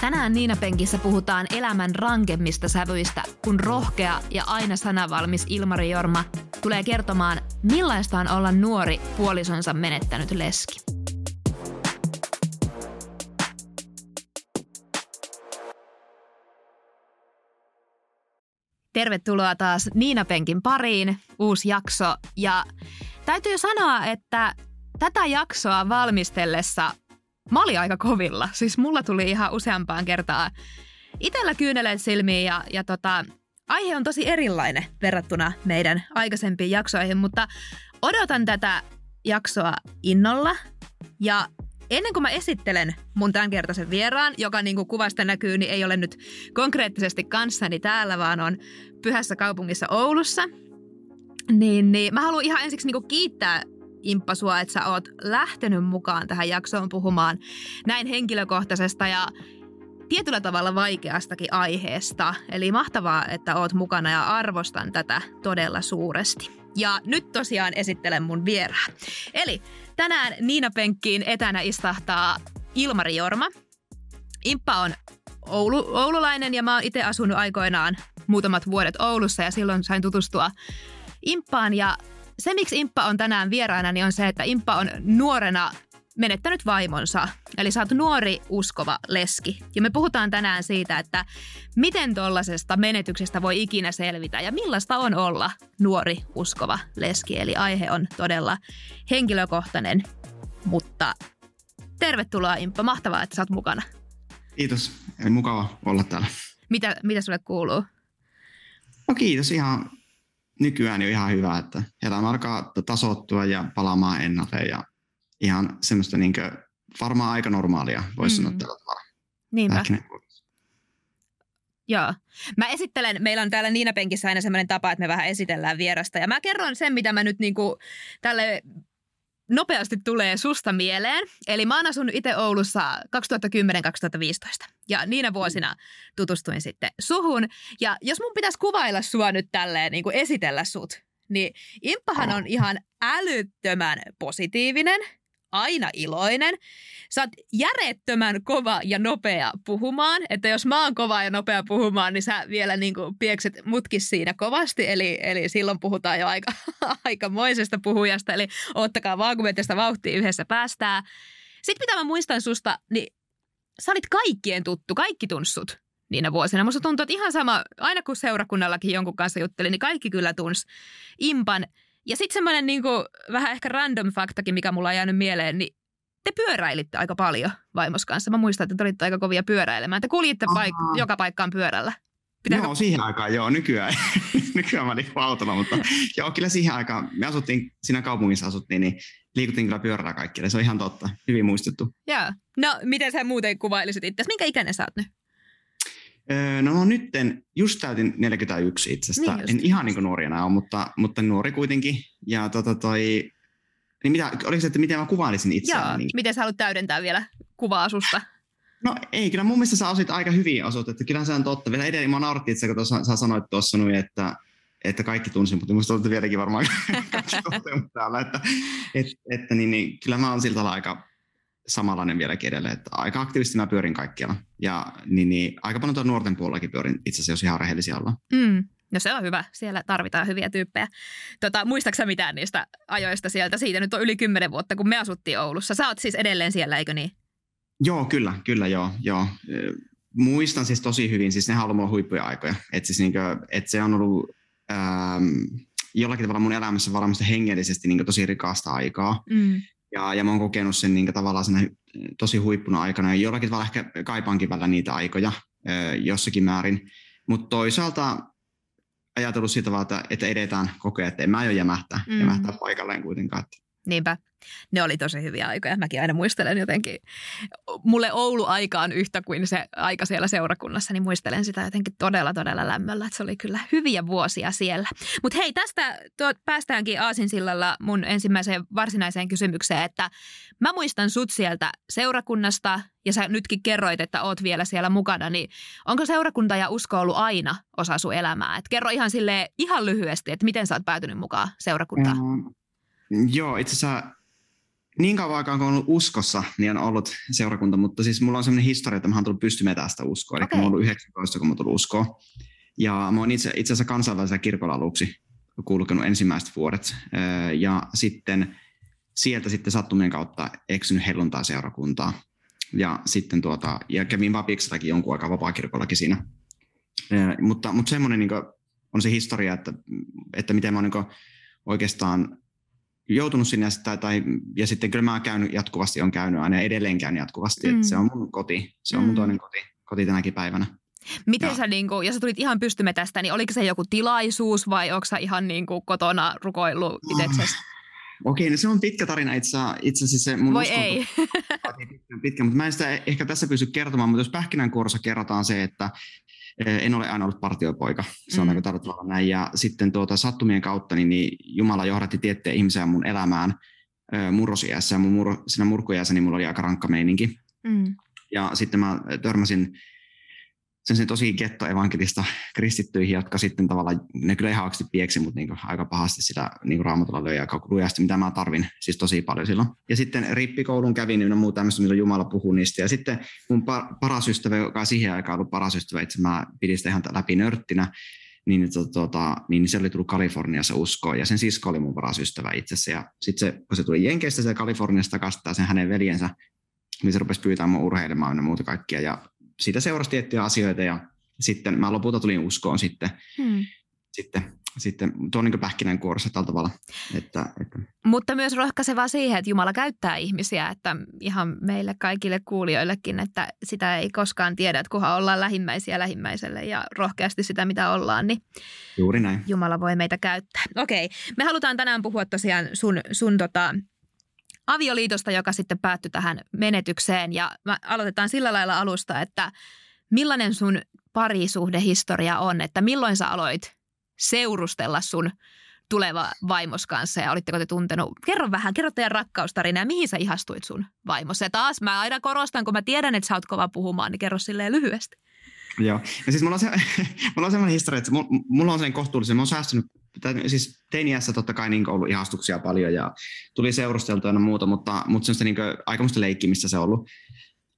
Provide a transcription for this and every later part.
Tänään Niina Penkissä puhutaan elämän rankemmista sävyistä, kun rohkea ja aina sanavalmis Ilmari Jorma tulee kertomaan, millaista on olla nuori puolisonsa menettänyt leski. Tervetuloa taas Niina Penkin pariin, uusi jakso. Ja täytyy sanoa, että tätä jaksoa valmistellessa mä olin aika kovilla. Siis mulla tuli ihan useampaan kertaa itellä kyyneleet silmiin ja, ja tota, aihe on tosi erilainen verrattuna meidän aikaisempiin jaksoihin, mutta odotan tätä jaksoa innolla ja Ennen kuin mä esittelen mun tämänkertaisen vieraan, joka niin kuin kuvasta näkyy, niin ei ole nyt konkreettisesti kanssani täällä, vaan on pyhässä kaupungissa Oulussa, niin, niin mä haluan ihan ensiksi niin kuin kiittää Imppa sua, että sä oot lähtenyt mukaan tähän jaksoon puhumaan näin henkilökohtaisesta ja tietyllä tavalla vaikeastakin aiheesta. Eli mahtavaa, että oot mukana ja arvostan tätä todella suuresti. Ja nyt tosiaan esittelen mun vieraan. Eli tänään Niina Penkkiin etänä istahtaa Ilmari Jorma. Imppa on Oulu, oululainen ja mä oon itse asunut aikoinaan muutamat vuodet Oulussa ja silloin sain tutustua Imppaan ja se, miksi Imppa on tänään vieraana, niin on se, että Imppa on nuorena menettänyt vaimonsa. Eli sä oot nuori uskova leski. Ja me puhutaan tänään siitä, että miten tuollaisesta menetyksestä voi ikinä selvitä ja millaista on olla nuori uskova leski. Eli aihe on todella henkilökohtainen, mutta tervetuloa Imppa. Mahtavaa, että sä oot mukana. Kiitos. Mukava olla täällä. Mitä, mitä sulle kuuluu? No kiitos. Ihan nykyään jo ihan hyvä, että elämä alkaa tasoittua ja palaamaan ennalle ja ihan semmoista niin varmaan aika normaalia, voisi mm. sanoa tällä tavalla. Niinpä. Joo. Mä esittelen, meillä on täällä Niina Penkissä aina semmoinen tapa, että me vähän esitellään vierasta. Ja mä kerron sen, mitä mä nyt niinku tälle nopeasti tulee susta mieleen. Eli mä oon asunut itse Oulussa 2010-2015 ja niinä vuosina tutustuin sitten suhun. Ja jos mun pitäisi kuvailla sua nyt tälleen, niin kuin esitellä sut, niin Imppahan on ihan älyttömän positiivinen – aina iloinen. Sä oot järjettömän kova ja nopea puhumaan. Että jos mä oon kova ja nopea puhumaan, niin sä vielä niin kuin piekset mutkis siinä kovasti. Eli, eli silloin puhutaan jo aika, aikamoisesta puhujasta. Eli ottakaa vaan, kun me tästä vauhtia yhdessä päästään. Sitten mitä mä muistan susta, niin sä olit kaikkien tuttu, kaikki tunssut niinä vuosina. Musta tuntuu, että ihan sama, aina kun seurakunnallakin jonkun kanssa juttelin, niin kaikki kyllä tunsi Impan – ja sitten semmoinen niin vähän ehkä random faktakin, mikä mulla on jäänyt mieleen, niin te pyöräilitte aika paljon vaimos kanssa. Mä muistan, että te olitte aika kovia pyöräilemään. Te kuljitte paik- joka paikkaan pyörällä. Pitääkö... Joo, siihen aikaan joo, nykyään, nykyään mä olin autolla, mutta joo, kyllä siihen aikaan, me asuttiin, siinä kaupungissa asuttiin, niin liikuttiin kyllä pyörällä kaikkialle, se on ihan totta, hyvin muistettu. Joo, no miten sä muuten kuvailisit itse, minkä ikäinen sä oot nyt? Öö, no, no nytten, just täytin 41 itsestä. Niin en ihan niin enää ole, mutta, mutta nuori kuitenkin. Ja tota toi, niin mitä, oliko se, että miten mä kuvailisin itseäni? Joo, niin... miten sä haluat täydentää vielä kuvaa susta? No ei, kyllä mun mielestä sä osit aika hyvin osut, että kyllä se on totta. Vielä edelleen mä naurattiin itse, kun tuossa, sä sanoit tuossa, että, että kaikki tunsin, mutta musta olette vieläkin varmaan kaikki täällä, että, että, että niin, niin, kyllä mä oon siltä aika samanlainen vielä edelleen, että aika aktiivisesti mä pyörin kaikkialla. Ja niin, niin, aika paljon tuon nuorten puolellakin pyörin itse asiassa, jos ihan rehellisiä ollaan. Mm. No se on hyvä. Siellä tarvitaan hyviä tyyppejä. Tota, muistaaksä mitään niistä ajoista sieltä? Siitä nyt on yli kymmenen vuotta, kun me asuttiin Oulussa. Sä oot siis edelleen siellä, eikö niin? Joo, kyllä, kyllä joo. joo. Muistan siis tosi hyvin, siis ne on ollut huippuja aikoja. Että siis niinkö, et se on ollut ähm, jollakin tavalla mun elämässä varmasti hengellisesti niin tosi rikasta aikaa. Mm. Ja, ja mä oon kokenut sen niin tavallaan sen tosi huippuna aikana. Ja jollakin tavalla ehkä kaipaankin välillä niitä aikoja jossakin määrin. Mutta toisaalta ajatellut siitä vaan, että, että edetään koko ajan, että en mä aio jämähtää, mm. jämähtää paikalleen kuitenkaan. Että Niinpä. Ne oli tosi hyviä aikoja. Mäkin aina muistelen jotenkin. Mulle Oulu-aika on yhtä kuin se aika siellä seurakunnassa, niin muistelen sitä jotenkin todella, todella lämmöllä. Että se oli kyllä hyviä vuosia siellä. Mutta hei, tästä tuo, päästäänkin Aasinsillalla mun ensimmäiseen varsinaiseen kysymykseen, että mä muistan sut sieltä seurakunnasta ja sä nytkin kerroit, että oot vielä siellä mukana, niin onko seurakunta ja usko ollut aina osa sun elämää? Et kerro ihan sille ihan lyhyesti, että miten sä oot päätynyt mukaan seurakuntaan. Mm. Joo, itse asiassa niin kauan aikaan kun on ollut uskossa, niin on ollut seurakunta, mutta siis mulla on sellainen historia, että mä oon tullut pystymetästä uskoa. Eli okay. mä oon ollut 19, kun mä tullut uskoa. Ja mä oon itse, itse asiassa kansainvälisellä kirkolla aluksi kulkenut ensimmäiset vuodet. Ja sitten sieltä sitten sattumien kautta eksynyt helluntaa seurakuntaa. Ja sitten tuota, ja kävin Vapikseltakin jonkun aikaa vapaa-kirkollakin siinä. Mutta, mutta semmoinen niin on se historia, että, että miten mä oon niin oikeastaan joutunut sinne tai, tai, ja sitten kyllä mä oon käynyt jatkuvasti, on käynyt aina ja edelleen käynyt jatkuvasti, mm. että se on mun koti, se on mun mm. toinen koti, koti tänäkin päivänä. Miten ja. sä, niin kuin, jos sä tulit ihan pystymetästä, niin oliko se joku tilaisuus vai onko sä ihan niin kuin kotona rukoillut itseksesi? Okei, no se on pitkä tarina itse, itse asiassa. Se mun Voi ei. pitkä, pitkä, mutta mä en sitä ehkä tässä pysy kertomaan, mutta jos pähkinänkuorossa kerrotaan se, että en ole aina ollut partiopoika, sanotaanko mm. tarvittavalla näin. Ja sitten tuota, sattumien kautta niin, niin Jumala johdatti tiettyjä ihmisiä mun elämään murrosiässä ja mun mur, siinä murkujässä niin mulla oli aika rankka meininki. Mm. Ja sitten mä törmäsin sen, sen tosi getto-evankelista kristittyihin, jotka sitten tavallaan, ne kyllä ihan pieksi, mutta niin aika pahasti sitä niin raamatulla löi aika lujasti, mitä mä tarvin siis tosi paljon silloin. Ja sitten rippikoulun kävin ja muuta tämmöistä, millä Jumala puhuu niistä. Ja sitten mun par- paras ystävä, joka on siihen aikaan ollut paras ystävä, itse mä pidin sitä ihan läpi nörttinä, niin, to, tota, niin se oli tullut Kaliforniassa uskoon, ja sen sisko oli mun paras ystävä itse asiassa. Ja sitten se, kun se tuli Jenkeistä se Kaliforniasta takaisin, sen hänen veljensä, niin se rupesi pyytämään mun urheilemaan ja muuta kaikkia. Ja siitä seurasi tiettyjä asioita ja sitten mä lopulta tulin uskoon sitten, hmm. sitten, sitten tuo niin pähkinänkuorossa tällä tavalla. Että, että. Mutta myös rohkaiseva siihen, että Jumala käyttää ihmisiä, että ihan meille kaikille kuulijoillekin, että sitä ei koskaan tiedä, että kunhan ollaan lähimmäisiä lähimmäiselle ja rohkeasti sitä, mitä ollaan, niin Juuri näin. Jumala voi meitä käyttää. Okei, me halutaan tänään puhua tosiaan sun, sun tota, avioliitosta, joka sitten päättyi tähän menetykseen. Ja aloitetaan sillä lailla alusta, että millainen sun parisuhdehistoria on, että milloin sä aloit seurustella sun tuleva vaimos kanssa ja olitteko te tuntenut? Kerro vähän, kerro teidän rakkaustarina ja mihin sä ihastuit sun vaimossa. Ja taas mä aina korostan, kun mä tiedän, että sä oot kova puhumaan, niin kerro silleen lyhyesti. Joo, ja siis mulla on, se, mulla on sellainen historia, että mulla on sen kohtuullisen, mä oon säästynyt siis teiniässä totta kai niin ollut ihastuksia paljon ja tuli seurusteltua ja muuta, mutta, mutta semmoista niin aikamoista leikkimistä se on ollut.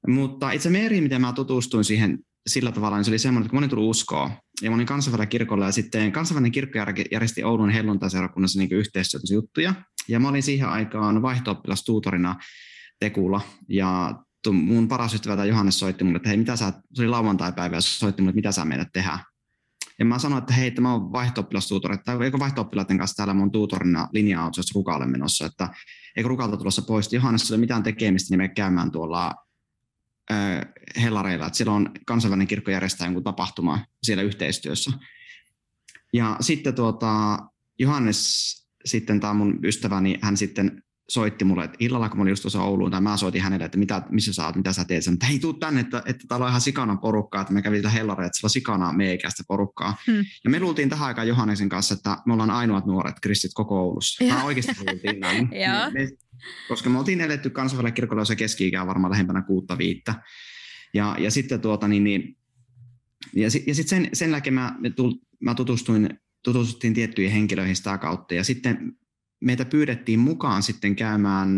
Mutta itse Meri, miten mä tutustuin siihen sillä tavalla, niin se oli semmoinen, että kun mä olin tullut uskoa, ja mä olin kansainvälinen kirkolla, ja sitten kansainvälinen kirkko järjesti Oulun helluntaiseurakunnassa niin yhteistyötä juttuja, ja mä olin siihen aikaan vaihto tuutorina Tekulla, ja mun paras ystävä Johannes soitti mulle, että hei, mitä sä, se oli lauantai-päivä, ja soitti mulle, että mitä sä meidät tehdä. Ja mä sanoin, että hei, mä oon vaihto tai eikö vaihto kanssa täällä mun tuutorina linja Rukaalle menossa, että eikö Rukalta tulossa pois. Johannes ei ole mitään tekemistä, niin me käymään tuolla äh, hellareilla, että siellä on kansainvälinen kirkko järjestää jonkun tapahtuma siellä yhteistyössä. Ja sitten tuota, Johannes, sitten tämä mun ystäväni, hän sitten soitti mulle, että illalla kun mä olin just tuossa Ouluun, tai mä soitin hänelle, että mitä, missä sä oot, mitä sä teet, että hei, tuu tänne, että, että täällä on ihan sikana porukkaa, että me kävin sillä hellareilla, että siellä on sikana meikästä porukkaa. Hmm. Ja me luultiin tähän aikaan Johanneksen kanssa, että me ollaan ainoat nuoret kristit koko Oulussa. Mä oikeasti luultiin näin. me, koska me oltiin eletty kansainvälinen kirkolla, jossa keski-ikä on varmaan lähempänä kuutta viittä. Ja, ja sitten tuota, niin, niin, ja, sit, ja sit sen, sen jälkeen mä, mä tutustuin, tutustuttiin tiettyihin henkilöihin sitä kautta. Ja sitten meitä pyydettiin mukaan sitten käymään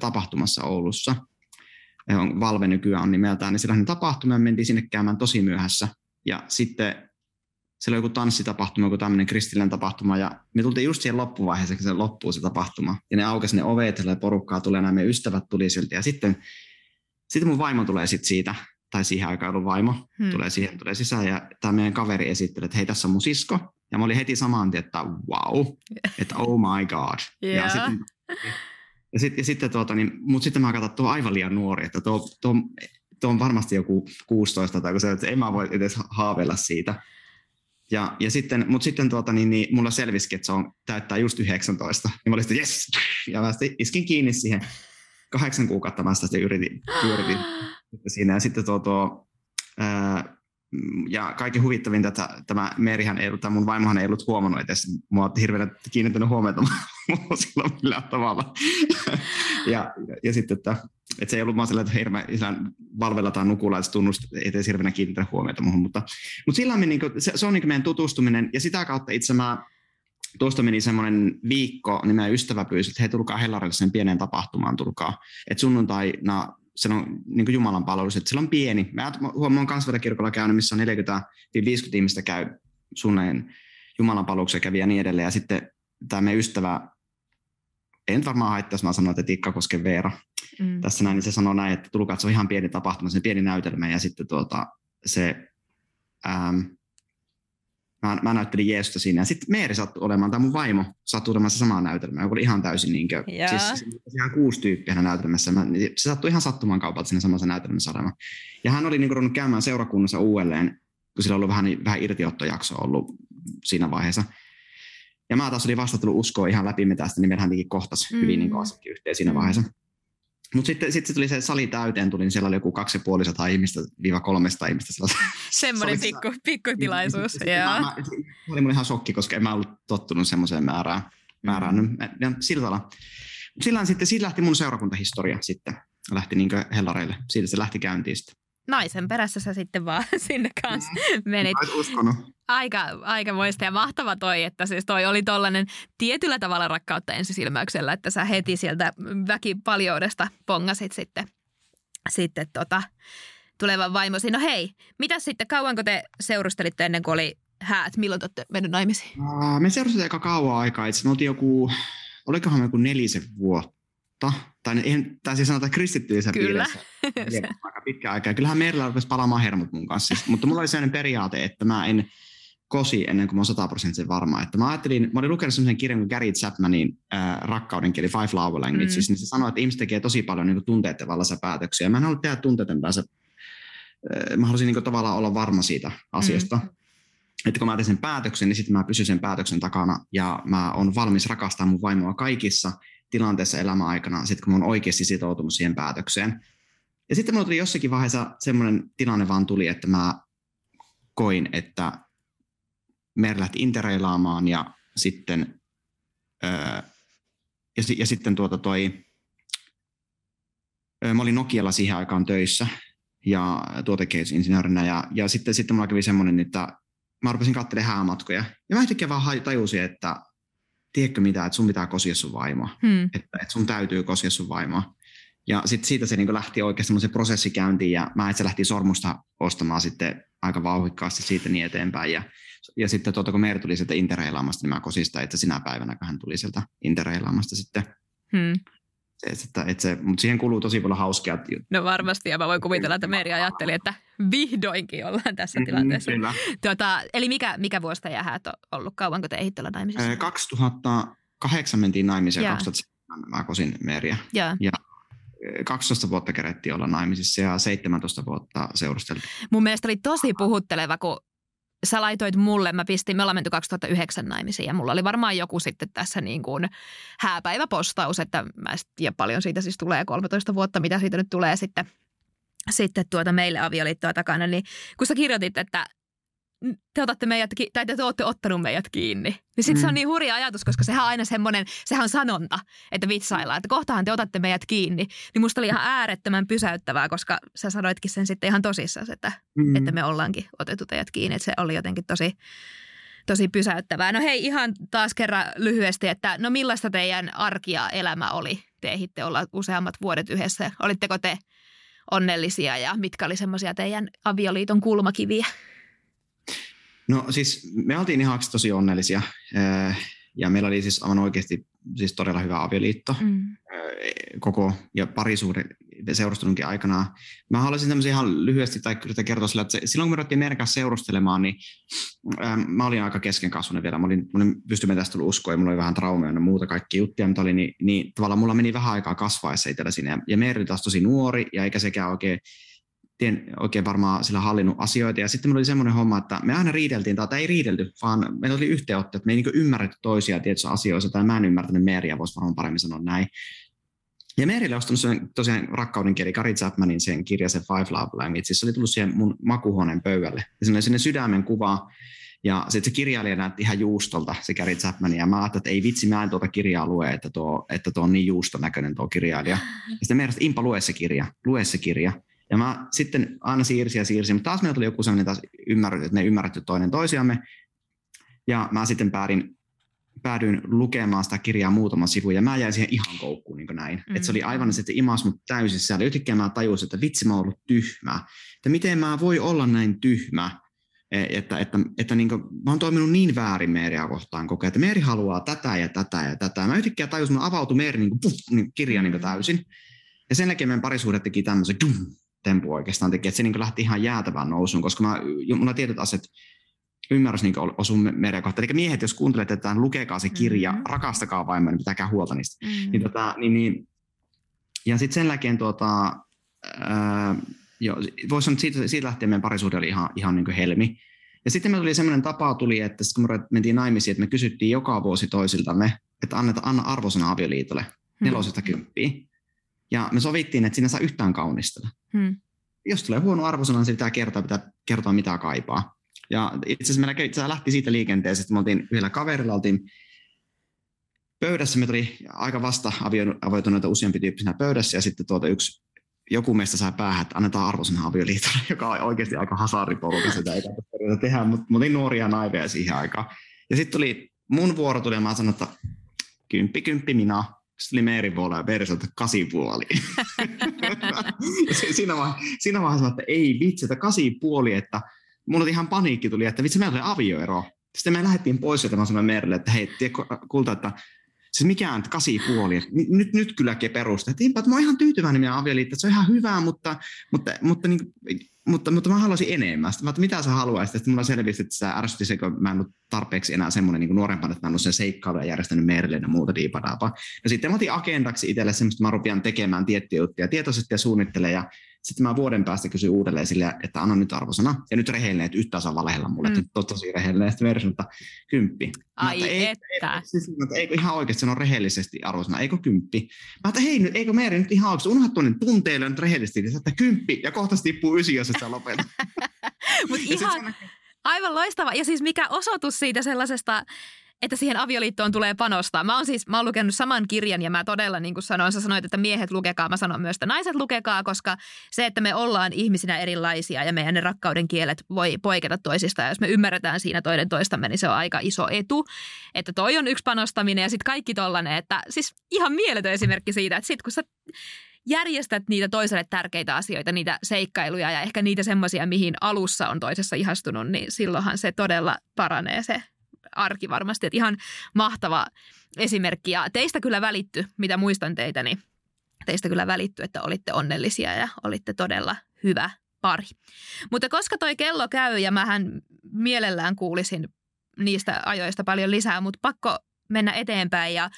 tapahtumassa Oulussa. Valve nykyään on nimeltään, niin sellainen tapahtuma, me mentiin sinne käymään tosi myöhässä. Ja sitten siellä oli joku tanssitapahtuma, joku tämmöinen kristillinen tapahtuma, ja me tultiin just siihen loppuvaiheeseen, kun se loppuu se tapahtuma. Ja ne aukesi ne ovet, ja porukkaa tulee, nämä meidän ystävät tuli siltä, ja sitten, sitten mun vaimo tulee sitten siitä, tai siihen aikaan ollut vaimo, hmm. tulee siihen, tulee sisään, ja tämä meidän kaveri esittelee, että hei, tässä on mun sisko, ja mä olin heti saman tien, että wow, että oh my god. Yeah. Ja sitten, ja sit, ja sitten tuota, niin, mutta sitten mä katsoin, että tuo on aivan liian nuori, että tuo, tuo, tuo on varmasti joku 16 tai se, että en mä voi edes haaveilla siitä. Ja, ja sitten, mutta sitten tuota, niin, niin, mulla selvisikin, että se on, täyttää just 19. Niin mä olin sitten, yes! Ja mä iskin kiinni siihen kahdeksan kuukautta mä sitä yritin, yritin siinä. Ja sitten tuo, tuo ää, ja kaikki huvittavinta, että tämä Merihän ei ollut, mun vaimohan ei ollut huomannut edes, mua hirveän kiinnittänyt huomiota silloin millään tavalla. ja, ja, sitten, että, että se ei ollut vaan sellainen, että hirveän valvella tai nukulla, että tunnust, ei edes hirveänä kiinnittänyt huomiota muuhun, mutta, mutta sillä me, niin kuin, se, se, on niin meidän tutustuminen, ja sitä kautta itse mä tuosta meni semmoinen viikko, niin meidän ystävä pyysi, että hei tulkaa Hellarille sen pieneen tapahtumaan, tulkaa. Että sunnuntaina se on niin Jumalan palvelus, että se on pieni. Mä huomaan kansvertakirkolla käynyt, missä on 40-50 ihmistä käy sunneen Jumalan palveluksen kävi ja niin edelleen. Ja sitten tämä meidän ystävä, nyt varmaan haittaa, jos mä sanon, että Tikka koske Veera. Mm. Tässä näin, niin se sanoi näin, että tulkaa, että se on ihan pieni tapahtuma, se pieni näytelmä. Ja sitten tuota, se ähm, mä, mä näyttelin Jeesusta siinä. Ja sitten Meeri sattui olemaan, tai mun vaimo sattui olemaan se sama näytelmä, joka oli ihan täysin niin kuin, siis, siis ihan kuusi tyyppiä näytelmässä. Mä, niin se sattui ihan sattumaan kaupalta siinä samassa näytelmässä olemaan. Ja hän oli niin kuin, käymään seurakunnassa uudelleen, kun sillä oli vähän, vähän irtiottojakso ollut siinä vaiheessa. Ja mä taas olin vasta tullut uskoa ihan läpi tästä, niin meidän kohtas mm. hyvin niin yhteen siinä mm. vaiheessa. Mutta sitten sit se tuli se sali täyteen, tuli, niin siellä oli joku 250 ihmistä, viiva 300 ihmistä. Semmoinen pikku, pikku tilaisuus. Mä, mä, se oli mulle ihan shokki, koska en mä ollut tottunut semmoiseen määrään. määrään. Mm. Ja sillä tavalla. Sillä sitten, siitä lähti mun seurakuntahistoria sitten. Lähti niin hellareille. Siitä se lähti käyntiin sitten naisen perässä sä sitten vaan sinne kanssa mm. menit. uskonut. Aika, aika moista ja mahtava toi, että siis toi oli tollainen tietyllä tavalla rakkautta ensisilmäyksellä, että sä heti sieltä väkipaljoudesta pongasit sitten, sitten tota, tulevan vaimosi. No hei, mitä sitten, kauanko te seurustelitte ennen kuin oli häät? Milloin te olette mennyt naimisiin? me seurustelimme aika kauan aikaa. Itse me oltiin joku, olikohan me joku nelisen vuotta vuotta, tai, en, tai siis sanotaan kristittyisessä Kyllä. piirissä aika pitkä aika. Kyllähän meillä rupesi palaamaan hermot mun kanssa. Siis, mutta mulla oli sellainen periaate, että mä en kosi ennen kuin mä oon sataprosenttisen varma. Että mä ajattelin, mä olin lukenut sellaisen kirjan kuin Gary Chapmanin äh, rakkauden kieli Five Love Languages, mm. niin se sanoi, että ihmiset tekee tosi paljon niin tunteiden vallassa päätöksiä. Mä en halua tehdä tunteiden päässä, äh, mä halusin niin tavallaan olla varma siitä asiasta. Mm. Että kun mä teen sen päätöksen, niin sitten mä pysyn sen päätöksen takana ja mä oon valmis rakastamaan mun vaimoa kaikissa – tilanteessa elämäaikana, sitten kun mä oon oikeasti sitoutunut siihen päätökseen. Ja sitten mulla tuli jossakin vaiheessa semmoinen tilanne vaan tuli, että mä koin, että Mer lähti interreilaamaan ja sitten, öö, ja, ja sitten tuota toi, öö, mä olin Nokialla siihen aikaan töissä ja tuotekehitysinsinöörinä ja, ja sitten, sitten mulla kävi semmoinen, että mä rupesin katselemaan häämatkoja ja mä yhtäkkiä vaan tajusin, että tiedätkö mitä, että sun pitää kosia sun vaimoa, hmm. että, että sun täytyy kosia sun vaimoa. Ja sitten siitä se niin lähti oikeasti se prosessi käyntiin ja mä itse lähti sormusta ostamaan sitten aika vauhikkaasti siitä niin eteenpäin. Ja, ja sitten tuota, kun Meeri tuli sieltä Interreilaamasta, niin mä kosin sitä, että sinä päivänä, kun hän tuli sieltä Interreilaamasta sitten. Hmm. Se, että, että se, mutta siihen kuluu tosi paljon hauskia. No varmasti, ja mä voin kuvitella, että Meri ajatteli, että vihdoinkin ollaan tässä mm, tilanteessa. Kyllä. Tuota, eli mikä, mikä vuosi teidän häät on ollut? Kauanko te ehitte olla naimisissa? 2008 mentiin naimisiin ja 2007 mä kosin Meriä. Ja. ja 12 vuotta kerettiin olla naimisissa ja 17 vuotta seurusteltiin. Mun mielestä oli tosi puhutteleva, kun sä laitoit mulle, mä pistin, me ollaan menty 2009 naimisiin ja mulla oli varmaan joku sitten tässä niin kuin hääpäiväpostaus, että mä ja paljon siitä siis tulee 13 vuotta, mitä siitä nyt tulee sitten, sitten tuota meille avioliittoa takana, niin kun sä kirjoitit, että te otatte meidät, tai te olette ottanut meidät kiinni. Niin sitten mm. se on mm. niin hurja ajatus, koska sehän on aina semmoinen, sehän on sanonta, että vitsaillaan, että kohtahan te otatte meidät kiinni. Niin musta oli ihan äärettömän pysäyttävää, koska sä sanoitkin sen sitten ihan tosissaan, että, mm. että me ollaankin otettu teidät kiinni. Että se oli jotenkin tosi, tosi pysäyttävää. No hei, ihan taas kerran lyhyesti, että no millaista teidän arkia elämä oli? Te ehitte olla useammat vuodet yhdessä. Olitteko te onnellisia ja mitkä oli semmoisia teidän avioliiton kulmakiviä? No siis me oltiin ihan tosi onnellisia ja meillä oli siis aivan oikeasti siis todella hyvä avioliitto mm. koko ja parisuuden seurustelunkin aikana. Mä haluaisin tämmöisiä ihan lyhyesti tai kertoa sillä, että silloin kun me ruvettiin meidän kanssa seurustelemaan, niin mä olin aika keskenkasvuinen vielä. Mä olin, mä olin pystymään tästä tullut uskoa ja mulla oli vähän traumaa ja muuta kaikki juttuja, mitä oli, niin, niin tavallaan mulla meni vähän aikaa kasvaessa itsellä sinne. Ja, ja Meeri oli taas tosi nuori ja eikä sekään oikein tien oikein varmaan sillä hallinnut asioita. Ja sitten meillä oli semmoinen homma, että me aina riideltiin, tai ei riidelty, vaan meillä oli yhteyttä, että me ei niin ymmärretty toisia tietyissä asioissa, tai mä en ymmärtänyt Meeriä, voisi varmaan paremmin sanoa näin. Ja Meerille ostanut sen tosiaan rakkauden kieli Kari Chapmanin sen kirja, se Five Love Language. Se oli tullut siihen mun makuhuoneen pöydälle. Ja se sinne sydämen kuva. Ja sitten se kirjailija näytti ihan juustolta, se Gary Chapman. Ja mä ajattelin, että ei vitsi, mä en tuota kirjaa lue, että tuo, että tuo on niin juuston näköinen tuo kirjailija. Ja sitten meidän Impa, lue se kirja, lue se kirja. Ja mä sitten aina siirsin ja siirsin, mutta taas meillä tuli joku sellainen taas ymmärrys, että me ei ymmärretty toinen toisiamme. Ja mä sitten päädin päädyin lukemaan sitä kirjaa muutama sivu ja mä jäin siihen ihan koukkuun niin näin. Mm. Että se oli aivan se, että imas mut täysin siellä. Yhtäkkiä mä tajusin, että vitsi mä oon ollut tyhmä. Että miten mä voi olla näin tyhmä, e, että, että, että niin kuin, mä oon toiminut niin väärin Meeriä kohtaan koko ajan, että Meeri haluaa tätä ja tätä ja tätä. Mä yhtäkkiä tajusin, että avautui Meeri niin kuin, puff, niin kirja niin kuin mm. täysin. Ja sen jälkeen meidän parisuhde teki tämmöisen tempu oikeastaan teki, että se niin lähti ihan jäätävään nousuun, koska mä, mulla tietyt asiat ymmärrys niin osuu meidän kohtaan. Eli miehet, jos kuuntelette että lukekaa se kirja, mm-hmm. rakastakaa vaimoa, niin pitäkää huolta niistä. Mm-hmm. Niin, tota, niin, niin, ja sitten sen jälkeen tuota, jo, voisi sanoa, että siitä, siitä lähtien meidän parisuhde oli ihan, ihan niin kuin helmi. Ja sitten me tuli semmoinen tapa tuli, että kun me mentiin naimisiin, että me kysyttiin joka vuosi toisiltamme, että anneta, anna arvosana avioliitolle hmm. nelosesta kymppiä. Ja me sovittiin, että sinä saa yhtään kaunistella. Hmm. Jos tulee huono arvosana, niin se pitää kertoa, pitää kertoa mitä kaipaa. Ja itse asiassa meillä itse lähti siitä liikenteestä, että me oltiin yhdellä kaverilla, oltiin pöydässä, me tuli aika vasta avioituneita useampi tyyppisenä pöydässä, ja sitten tuota yksi joku meistä sai päähän, että annetaan arvosana avioliitolle, joka on oikeasti aika hasaripolku, sitä ei kannata tehdä, mutta oltiin nuoria naiveja siihen aikaan. Ja sitten tuli mun vuoro tuli, ja mä sanoin, että kymppi, kymppi minä. Sitten oli Meerin puolella ja Meeri sanoi, että kasi puoli. siinä, vaiheessa, siinä vaiheessa että ei vitsi, että kasi puoli, että mulla ihan paniikki tuli, että vitsi, meillä oli avioero. Sitten me lähdettiin pois, että mä sanoin Merille, että hei, tiedä, kulta, että siis mikään kasi puoli, nyt, nyt kylläkin perusta. Että, mä oon ihan tyytyväinen meidän avioliitto, se on ihan hyvä, mutta, mutta, mutta, niin, mutta, mutta mä haluaisin enemmän. Sitten mä, että mitä sä haluaisit? Sitten mulla selvisi, että se ärsytti kun mä en ollut tarpeeksi enää semmoinen niin nuorempana, että mä en ollut sen seikkailu ja järjestänyt Merille ja muuta diipadaapa. Ja sitten mä otin agendaksi itselle semmoista, että mä rupean tekemään tiettyjä juttuja tietoisesti ja suunnittelen ja sitten mä vuoden päästä kysyn uudelleen sille, että anna nyt arvosana. Ja nyt rehellinen, että yhtään saa valehella mulle, mm. että tosi rehellinen. Sitten verran, että kymppi. Ai mä, että, että. Ei, siis, että eikö ihan oikeasti sanoa rehellisesti arvosana, eikö kymppi? Mä että hei, nyt, eikö Meeri nyt ihan oikeasti, unohda tuonne tunteille nyt rehellisesti, että kymppi ja kohta tippuu ysi, jos et sä lopeta. Mutta ihan, aivan loistava. Ja siis mikä osoitus siitä sellaisesta että siihen avioliittoon tulee panostaa. Mä oon siis, mä oon lukenut saman kirjan ja mä todella niin kuin sanoin, sä sanoit, että miehet lukekaa, mä sanon myös, että naiset lukekaa, koska se, että me ollaan ihmisinä erilaisia ja meidän ne rakkauden kielet voi poiketa toisista ja jos me ymmärretään siinä toinen toistamme, niin se on aika iso etu. Että toi on yksi panostaminen ja sitten kaikki tollanen, että siis ihan mieletön esimerkki siitä, että sit kun sä järjestät niitä toiselle tärkeitä asioita, niitä seikkailuja ja ehkä niitä semmoisia, mihin alussa on toisessa ihastunut, niin silloinhan se todella paranee se arki varmasti. Että ihan mahtava esimerkki ja teistä kyllä välitty, mitä muistan teitä, niin teistä kyllä välitty, että olitte onnellisia ja olitte todella hyvä pari. Mutta koska toi kello käy ja mähän mielellään kuulisin niistä ajoista paljon lisää, mutta pakko mennä eteenpäin ja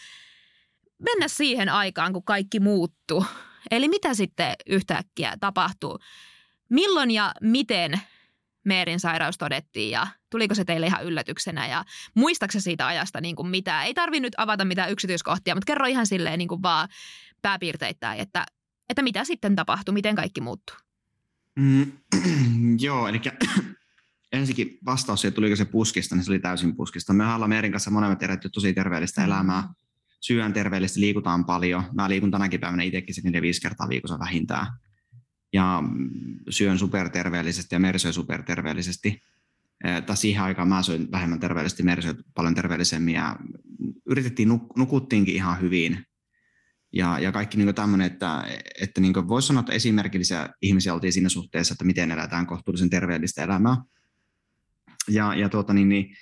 mennä siihen aikaan, kun kaikki muuttuu. Eli mitä sitten yhtäkkiä tapahtuu? Milloin ja miten Meerin sairaus todettiin ja tuliko se teille ihan yllätyksenä ja muistaaksä siitä ajasta niin kuin mitä? Ei tarvi nyt avata mitään yksityiskohtia, mutta kerro ihan silleen niin kuin vaan pääpiirteittäin, että, että mitä sitten tapahtui, miten kaikki muuttuu? Mm, joo, eli ensinnäkin vastaus siihen, tuliko se puskista, niin se oli täysin puskista. Me ollaan Meerin kanssa molemmat eletty tosi terveellistä mm. elämää. Syön terveellisesti, liikutaan paljon. Mä liikun tänäkin päivänä itsekin se viisi kertaa viikossa vähintään ja syön superterveellisesti ja Meri syö superterveellisesti. Tai siihen aikaan mä söin vähemmän terveellisesti, Meri syö paljon terveellisemmin ja yritettiin, nuk- nukuttiinkin ihan hyvin. Ja, ja kaikki niin tämmöinen, että, että niin voisi sanoa, että esimerkillisiä ihmisiä oltiin siinä suhteessa, että miten eletään kohtuullisen terveellistä elämää. Ja, ja tuota, niin, niin,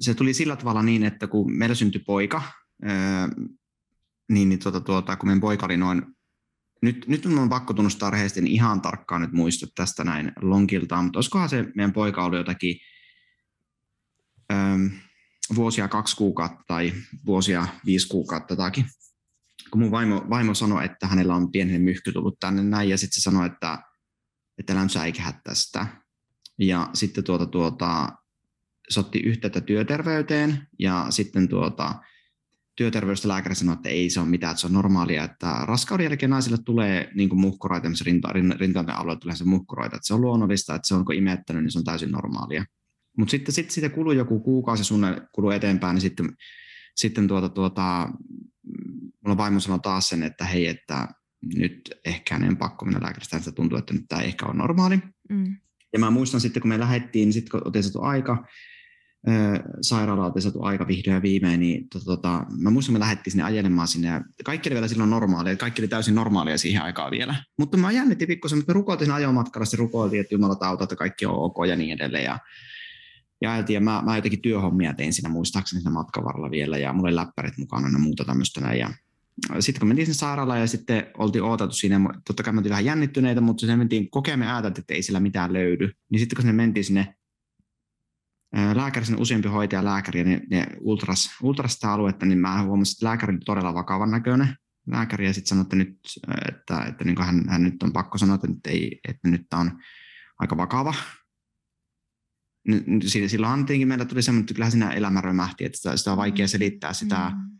se tuli sillä tavalla niin, että kun meillä syntyi poika, niin, niin tuota, tuota, kun meidän poika oli noin nyt, nyt on pakko tunnustaa rehellisesti, niin ihan tarkkaan nyt muista tästä näin lonkiltaan, mutta olisikohan se meidän poika ollut jotakin ähm, vuosia kaksi kuukautta tai vuosia viisi kuukautta takin. Kun mun vaimo, vaimo sanoi, että hänellä on pienen myhky tullut tänne näin, ja sitten se sanoi, että, että älä säikähä tästä. Ja sitten tuota, tuota, se otti yhteyttä työterveyteen, ja sitten tuota, työterveystä lääkäri sanoi, että ei se ole mitään, että se on normaalia, että raskauden jälkeen naisille tulee niin kuin muhkuroita, rinta, rintainen alueelle tulee se muhkuroita, että se on luonnollista, että se on kun imettänyt, niin se on täysin normaalia. Mutta sitten sit siitä kuluu joku kuukausi sun kuluu eteenpäin, niin sitten, sitten tuota, tuota, mulla vaimo sanoi taas sen, että hei, että nyt ehkä en pakko mennä lääkäristä, että tuntuu, että nyt tämä ei ehkä ole normaali. Mm. Ja mä muistan sitten, kun me lähdettiin, niin sitten kun otettu aika, sairaalaa saatu aika vihdoin ja viimein, niin tota, tota, mä muistan, me lähdettiin sinne ajelemaan sinne, ja kaikki oli vielä silloin normaalia, kaikki oli täysin normaalia siihen aikaan vielä. Mutta mä jännitin pikkusen, mutta me rukoiltiin ajomatkalla, se rukoiltiin, että Jumala tauta, että kaikki on ok ja niin edelleen. Ja, ja ajateltiin, ja mä, mä jotenkin työhommia tein siinä muistaakseni siinä matkan varrella vielä, ja mulla oli läppärit mukana ja muuta tämmöistä näin. Ja sitten kun mentiin sinne sairaalaan ja sitten oltiin odotettu siinä, totta kai me oltiin vähän jännittyneitä, mutta sinne mentiin kokemaan ajateltiin, että ei sillä mitään löydy. Niin sitten kun sinne mentiin sinne lääkäri, sen useampi hoitaja lääkäri, ja ne, ne ultras, ultras sitä aluetta, niin mä huomasin, että lääkäri oli todella vakavan näköinen lääkäri, ja sitten sanoi, että, nyt, että, että niin hän, hän, nyt on pakko sanoa, että, nyt ei, että nyt on aika vakava. Silloin tietenkin meillä tuli semmoinen, että kyllä siinä elämä römähti, että sitä, sitä on vaikea selittää sitä, mm.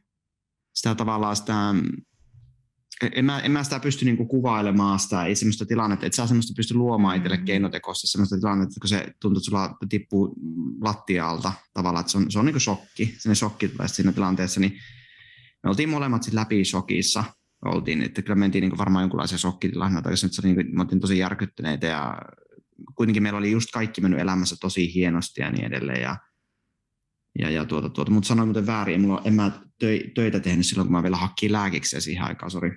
sitä tavallaan sitä en mä, en mä sitä pysty niinku kuvailemaan sitä, ei semmoista tilannetta, että sä semmoista pysty luomaan itselle mm. keinotekoisesti semmoista tilannetta, kun se tuntuu, että sulla tippuu lattialta tavallaan, että se on, se on niinku shokki, sinne shokki tulee siinä tilanteessa, niin me oltiin molemmat sitten läpi shokissa, oltiin, että kyllä mentiin niinku varmaan jonkunlaisia shokkitilanne, tai se oli, niinku, me oltiin tosi järkyttyneitä ja kuitenkin meillä oli just kaikki mennyt elämässä tosi hienosti ja niin edelleen ja ja, ja tuota, tuota. mutta sanoin muuten väärin, mulla, en mä töitä tehnyt silloin, kun mä vielä hakkiin lääkiksiä siihen aikaan, sori.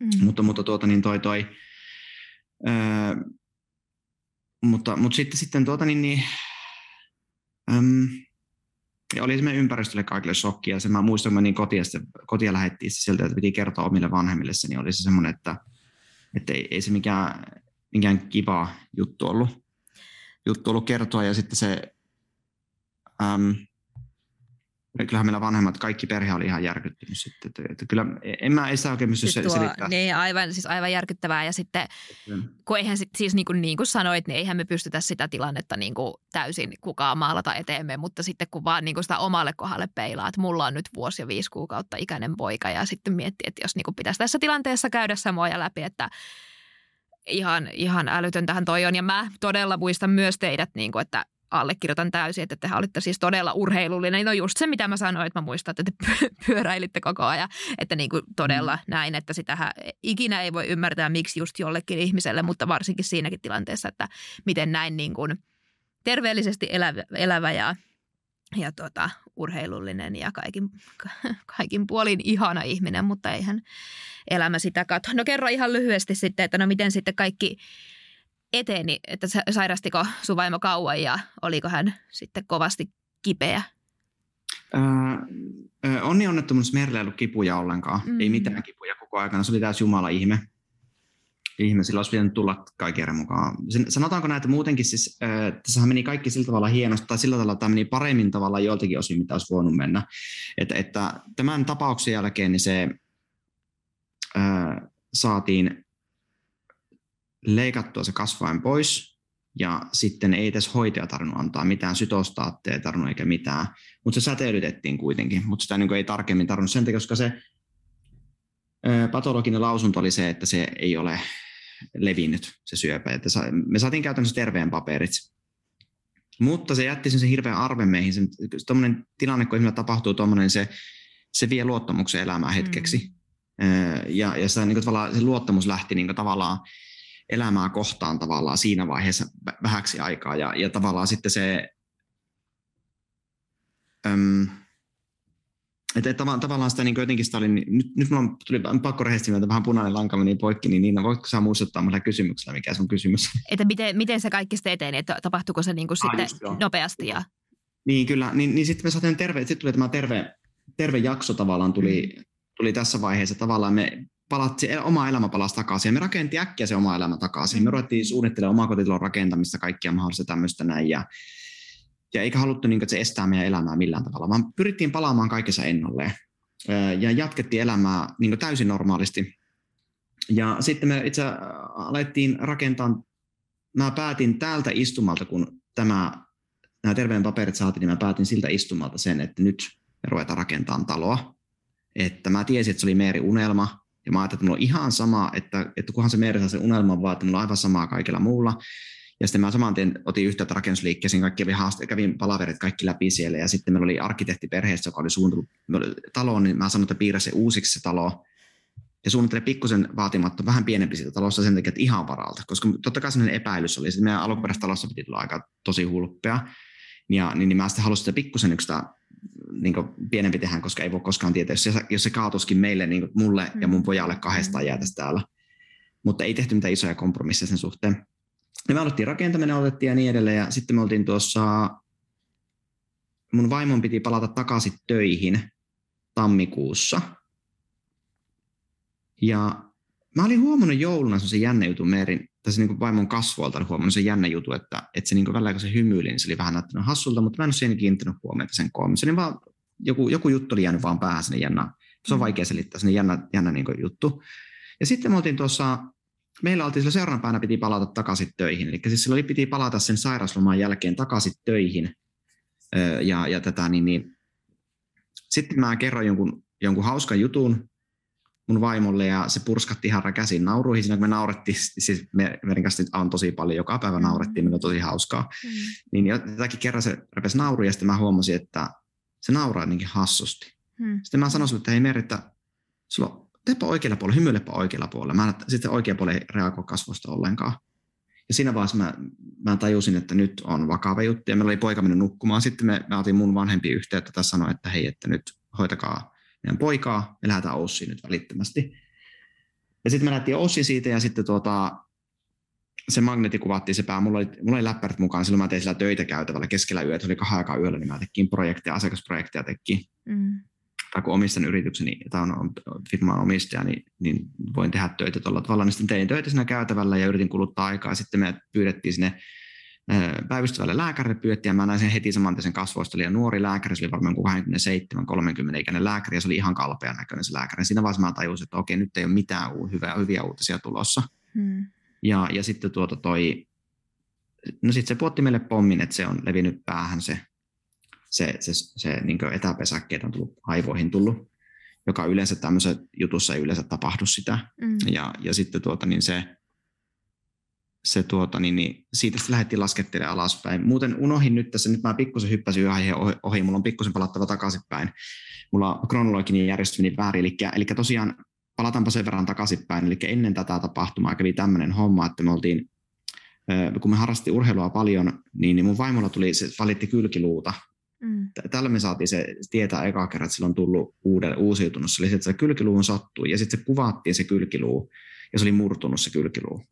Mm. Mutta, mutta tuota, niin toi, toi, öö, mutta, mutta sitten, sitten tuota, niin, niin, äm, oli se ympäristölle kaikille shokki, ja se mä muistan, kun mä niin kotia, kotia lähettiin sieltä, että piti kertoa omille vanhemmille, niin oli se semmoinen, että, että ei, ei se mikään, mikään kiva juttu ollut, juttu ollut kertoa, ja sitten se, äm, kyllähän meillä vanhemmat, kaikki perhe oli ihan järkyttynyt sitten. Että, että kyllä en mä ei sitä oikein pysty siis tuo, selittämään. Niin, aivan, siis aivan järkyttävää. Ja sitten, kun eihän sit, siis niin kuin, niin kuin sanoit, niin eihän me pystytä sitä tilannetta niin kuin täysin kukaan maalata eteemme, mutta sitten kun vaan niin kuin sitä omalle kohdalle peilaa, että mulla on nyt vuosi ja viisi kuukautta ikäinen poika ja sitten miettii, että jos niin kuin pitäisi tässä tilanteessa käydä samoja läpi, että ihan, ihan älytöntähän toi on. Ja mä todella muistan myös teidät, niin kuin, että allekirjoitan täysin, että te olitte siis todella urheilullinen. No just se, mitä mä sanoin, että mä muistan, että te pyöräilitte koko ajan. Että niin kuin todella mm. näin, että sitähän ikinä ei voi ymmärtää, miksi just jollekin ihmiselle, mutta varsinkin siinäkin tilanteessa, että miten näin niin kuin terveellisesti elävä, elävä ja, ja tota, urheilullinen ja kaikin, kaikin puolin ihana ihminen, mutta eihän elämä sitä katso. No kerro ihan lyhyesti sitten, että no miten sitten kaikki eteni, että sairastiko sun vaimo kauan ja oliko hän sitten kovasti kipeä? Öö, onni onnettomuus merellä ei ollut kipuja ollenkaan. Mm. Ei mitään kipuja koko aikana. Se oli täysin Jumala ihme. Ihme, sillä olisi pitänyt tulla kaiken mukaan. Sanotaanko näitä muutenkin, siis, äh, tässähän meni kaikki sillä tavalla hienosti, tai sillä tavalla tämä meni paremmin tavalla joiltakin osin, mitä olisi voinut mennä. Että, että tämän tapauksen jälkeen niin se äh, saatiin leikattua se kasvain pois, ja sitten ei edes hoitaja tarvinnut antaa mitään sytostaatteja, tarvinnut eikä mitään, mutta se säteilytettiin kuitenkin, mutta sitä niin ei tarkemmin tarvinnut sen takia, koska se patologinen lausunto oli se, että se ei ole levinnyt se syöpä, että me saatiin käytännössä terveen paperit, mutta se jätti sen hirveän arven meihin, se, tilanne, kun ihmisellä tapahtuu tuommoinen, se, se vie luottamuksen elämään hetkeksi, mm. ja, ja se, niin kuin, se luottamus lähti niin kuin, tavallaan elämää kohtaan tavallaan siinä vaiheessa vähäksi aikaa. Ja, ja tavallaan sitten se, äm, että, että tavallaan sitä niin jotenkin sitä oli, niin nyt, nyt mulla tuli pakko rehellisesti että vähän punainen lanka meni poikki, niin Niina, voitko sä muistuttaa mulle kysymyksellä, mikä sun kysymys Että miten, miten se kaikki sitten eteni, että tapahtuiko se niin kuin ah, sitten just, nopeasti? Ja... Niin kyllä, niin, niin sitten me saatiin terve, sitten tuli tämä terve, terve jakso tavallaan tuli, mm. tuli tässä vaiheessa. Tavallaan me palatsi, oma elämä palasi takaisin ja me rakentiin äkkiä se oma elämä takaisin. Me mm. ruvettiin suunnittelemaan omakotitalon rakentamista, kaikkia mahdollista tämmöistä näin ja, ja eikä haluttu niin kuin, että se estää meidän elämää millään tavalla, vaan pyrittiin palaamaan kaikessa ennalleen ja jatkettiin elämää niin kuin täysin normaalisti. Ja sitten me itse alettiin rakentaa, mä päätin täältä istumalta, kun tämä, nämä terveen paperit saatiin, niin mä päätin siltä istumalta sen, että nyt me ruvetaan rakentamaan taloa. Että mä tiesin, että se oli Meeri unelma, ja mä ajattelin, että mulla on ihan sama, että, että kunhan se Meeri saa sen unelman vaan, että mulla on aivan samaa kaikilla muulla. Ja sitten mä saman tien otin yhteyttä rakennusliikkeeseen, kaikki oli haaste, kävin palaverit kaikki läpi siellä, ja sitten meillä oli arkkitehti perheessä, joka oli suunnitellut taloon, niin mä sanoin, että piirrä se uusiksi se talo, ja suunnittelin pikkusen vaatimatta vähän pienempi siitä talosta sen takia, että ihan varalta, koska totta kai sellainen epäilys oli, että meidän alkuperäisessä talossa piti tulla aika tosi hulppea, Ja, niin, niin mä sitten halusin sitä pikkusen yksi niin pienempi tehdä, koska ei voi koskaan tietää, jos se, jos se kaatuskin meille, niin mulle ja mun mm. pojalle kahdestaan jäätäisi täällä. Mutta ei tehty mitään isoja kompromisseja sen suhteen. Ja me aloittiin rakentaminen, aloitettiin ja niin edelleen. Ja sitten me oltiin tuossa, mun vaimon piti palata takaisin töihin tammikuussa. Ja mä olin huomannut jouluna se jännä jutun Meerin, tässä niin vaimon kasvoilta oli huomannut se jännä jutu, että, että se niin välillä kun se hymyili, niin se oli vähän näyttänyt hassulta, mutta mä en ole siihen kiinnittänyt huomiota sen koommin. Se oli vaan, joku, joku juttu oli jäänyt vaan päähän sinne jännä. Se on mm. vaikea selittää, sinne jännä, jännä niin juttu. Ja sitten me oltiin tuossa, meillä oltiin sillä seuraavana päivänä piti palata takaisin töihin. Eli siis sillä oli, piti palata sen sairausloman jälkeen takaisin töihin. Ja, ja tätä, niin, niin. Sitten mä kerroin jonkun, jonkun hauskan jutun, mun vaimolle ja se purskatti ihan käsin nauruihin siinä, kun me naurettiin, siis me, meidän kanssa on tosi paljon, joka päivä mm. naurettiin, meillä on tosi hauskaa. Mm. Niin jotakin kerran se repesi nauru ja sitten mä huomasin, että se nauraa jotenkin hassusti. Mm. Sitten mä sanoin että hei Meri, että sulla on, teepä oikealla puolella, hymyilepä oikealla puolella. Mä en, sitten oikea puoli ei reagoi kasvosta ollenkaan. Ja siinä vaiheessa mä, mä tajusin, että nyt on vakava juttu. Ja meillä oli poika mennyt nukkumaan. Sitten me, me otin mun vanhempi yhteyttä ja sanoi, että hei, että nyt hoitakaa meidän poikaa, me lähdetään Ossiin nyt välittömästi. Ja sitten me lähdettiin Ossi siitä ja sitten tuota, se magneetti kuvattiin se pää. Mulla oli, mulla oli läppärit mukaan, silloin mä tein sillä töitä käytävällä keskellä yötä, oli kahden aikaa yöllä, niin mä tekin projekteja, asiakasprojekteja tekin. Mm. Tai kun omistan yritykseni, tai on, on firman omistaja, niin, niin, voin tehdä töitä tuolla tavalla. Niin sitten tein töitä siinä käytävällä ja yritin kuluttaa aikaa. Sitten me pyydettiin sinne päivystävälle lääkärille pyötti ja mä näin sen heti saman sen kasvoista. Oli nuori lääkäri, se oli varmaan 27-30 ikäinen lääkäri ja se oli ihan kalpean näköinen se lääkäri. Siinä vaiheessa mä tajusin, että okei, nyt ei ole mitään hyviä, hyviä uutisia tulossa. Hmm. Ja, ja sitten tuota toi, no sitten se puotti meille pommin, että se on levinnyt päähän se, se, se, se, se niin etäpesäkkeet on tullut aivoihin tullut, joka yleensä tämmöisessä jutussa ei yleensä tapahdu sitä. Mm. Ja, ja sitten tuota, niin se, se tuota, niin, niin siitä sitten lähdettiin laskettelemaan alaspäin. Muuten unohin nyt tässä, nyt mä pikkusen hyppäsin aiheen ohi, ohi, mulla on pikkusen palattava takaisinpäin. Mulla on kronologinen järjestyminen väärin, eli, eli tosiaan palataanpa sen verran takaisinpäin, eli ennen tätä tapahtumaa kävi tämmöinen homma, että me oltiin, kun me harrasti urheilua paljon, niin, niin mun vaimolla tuli, se valitti kylkiluuta. Mm. Tällä me saatiin se tietää eka kerran, että sillä on tullut uudelle, uusiutunut. Se oli se, että se kylkiluu sattui, ja sitten se kuvattiin se kylkiluu, ja se oli murtunut se kylkiluu.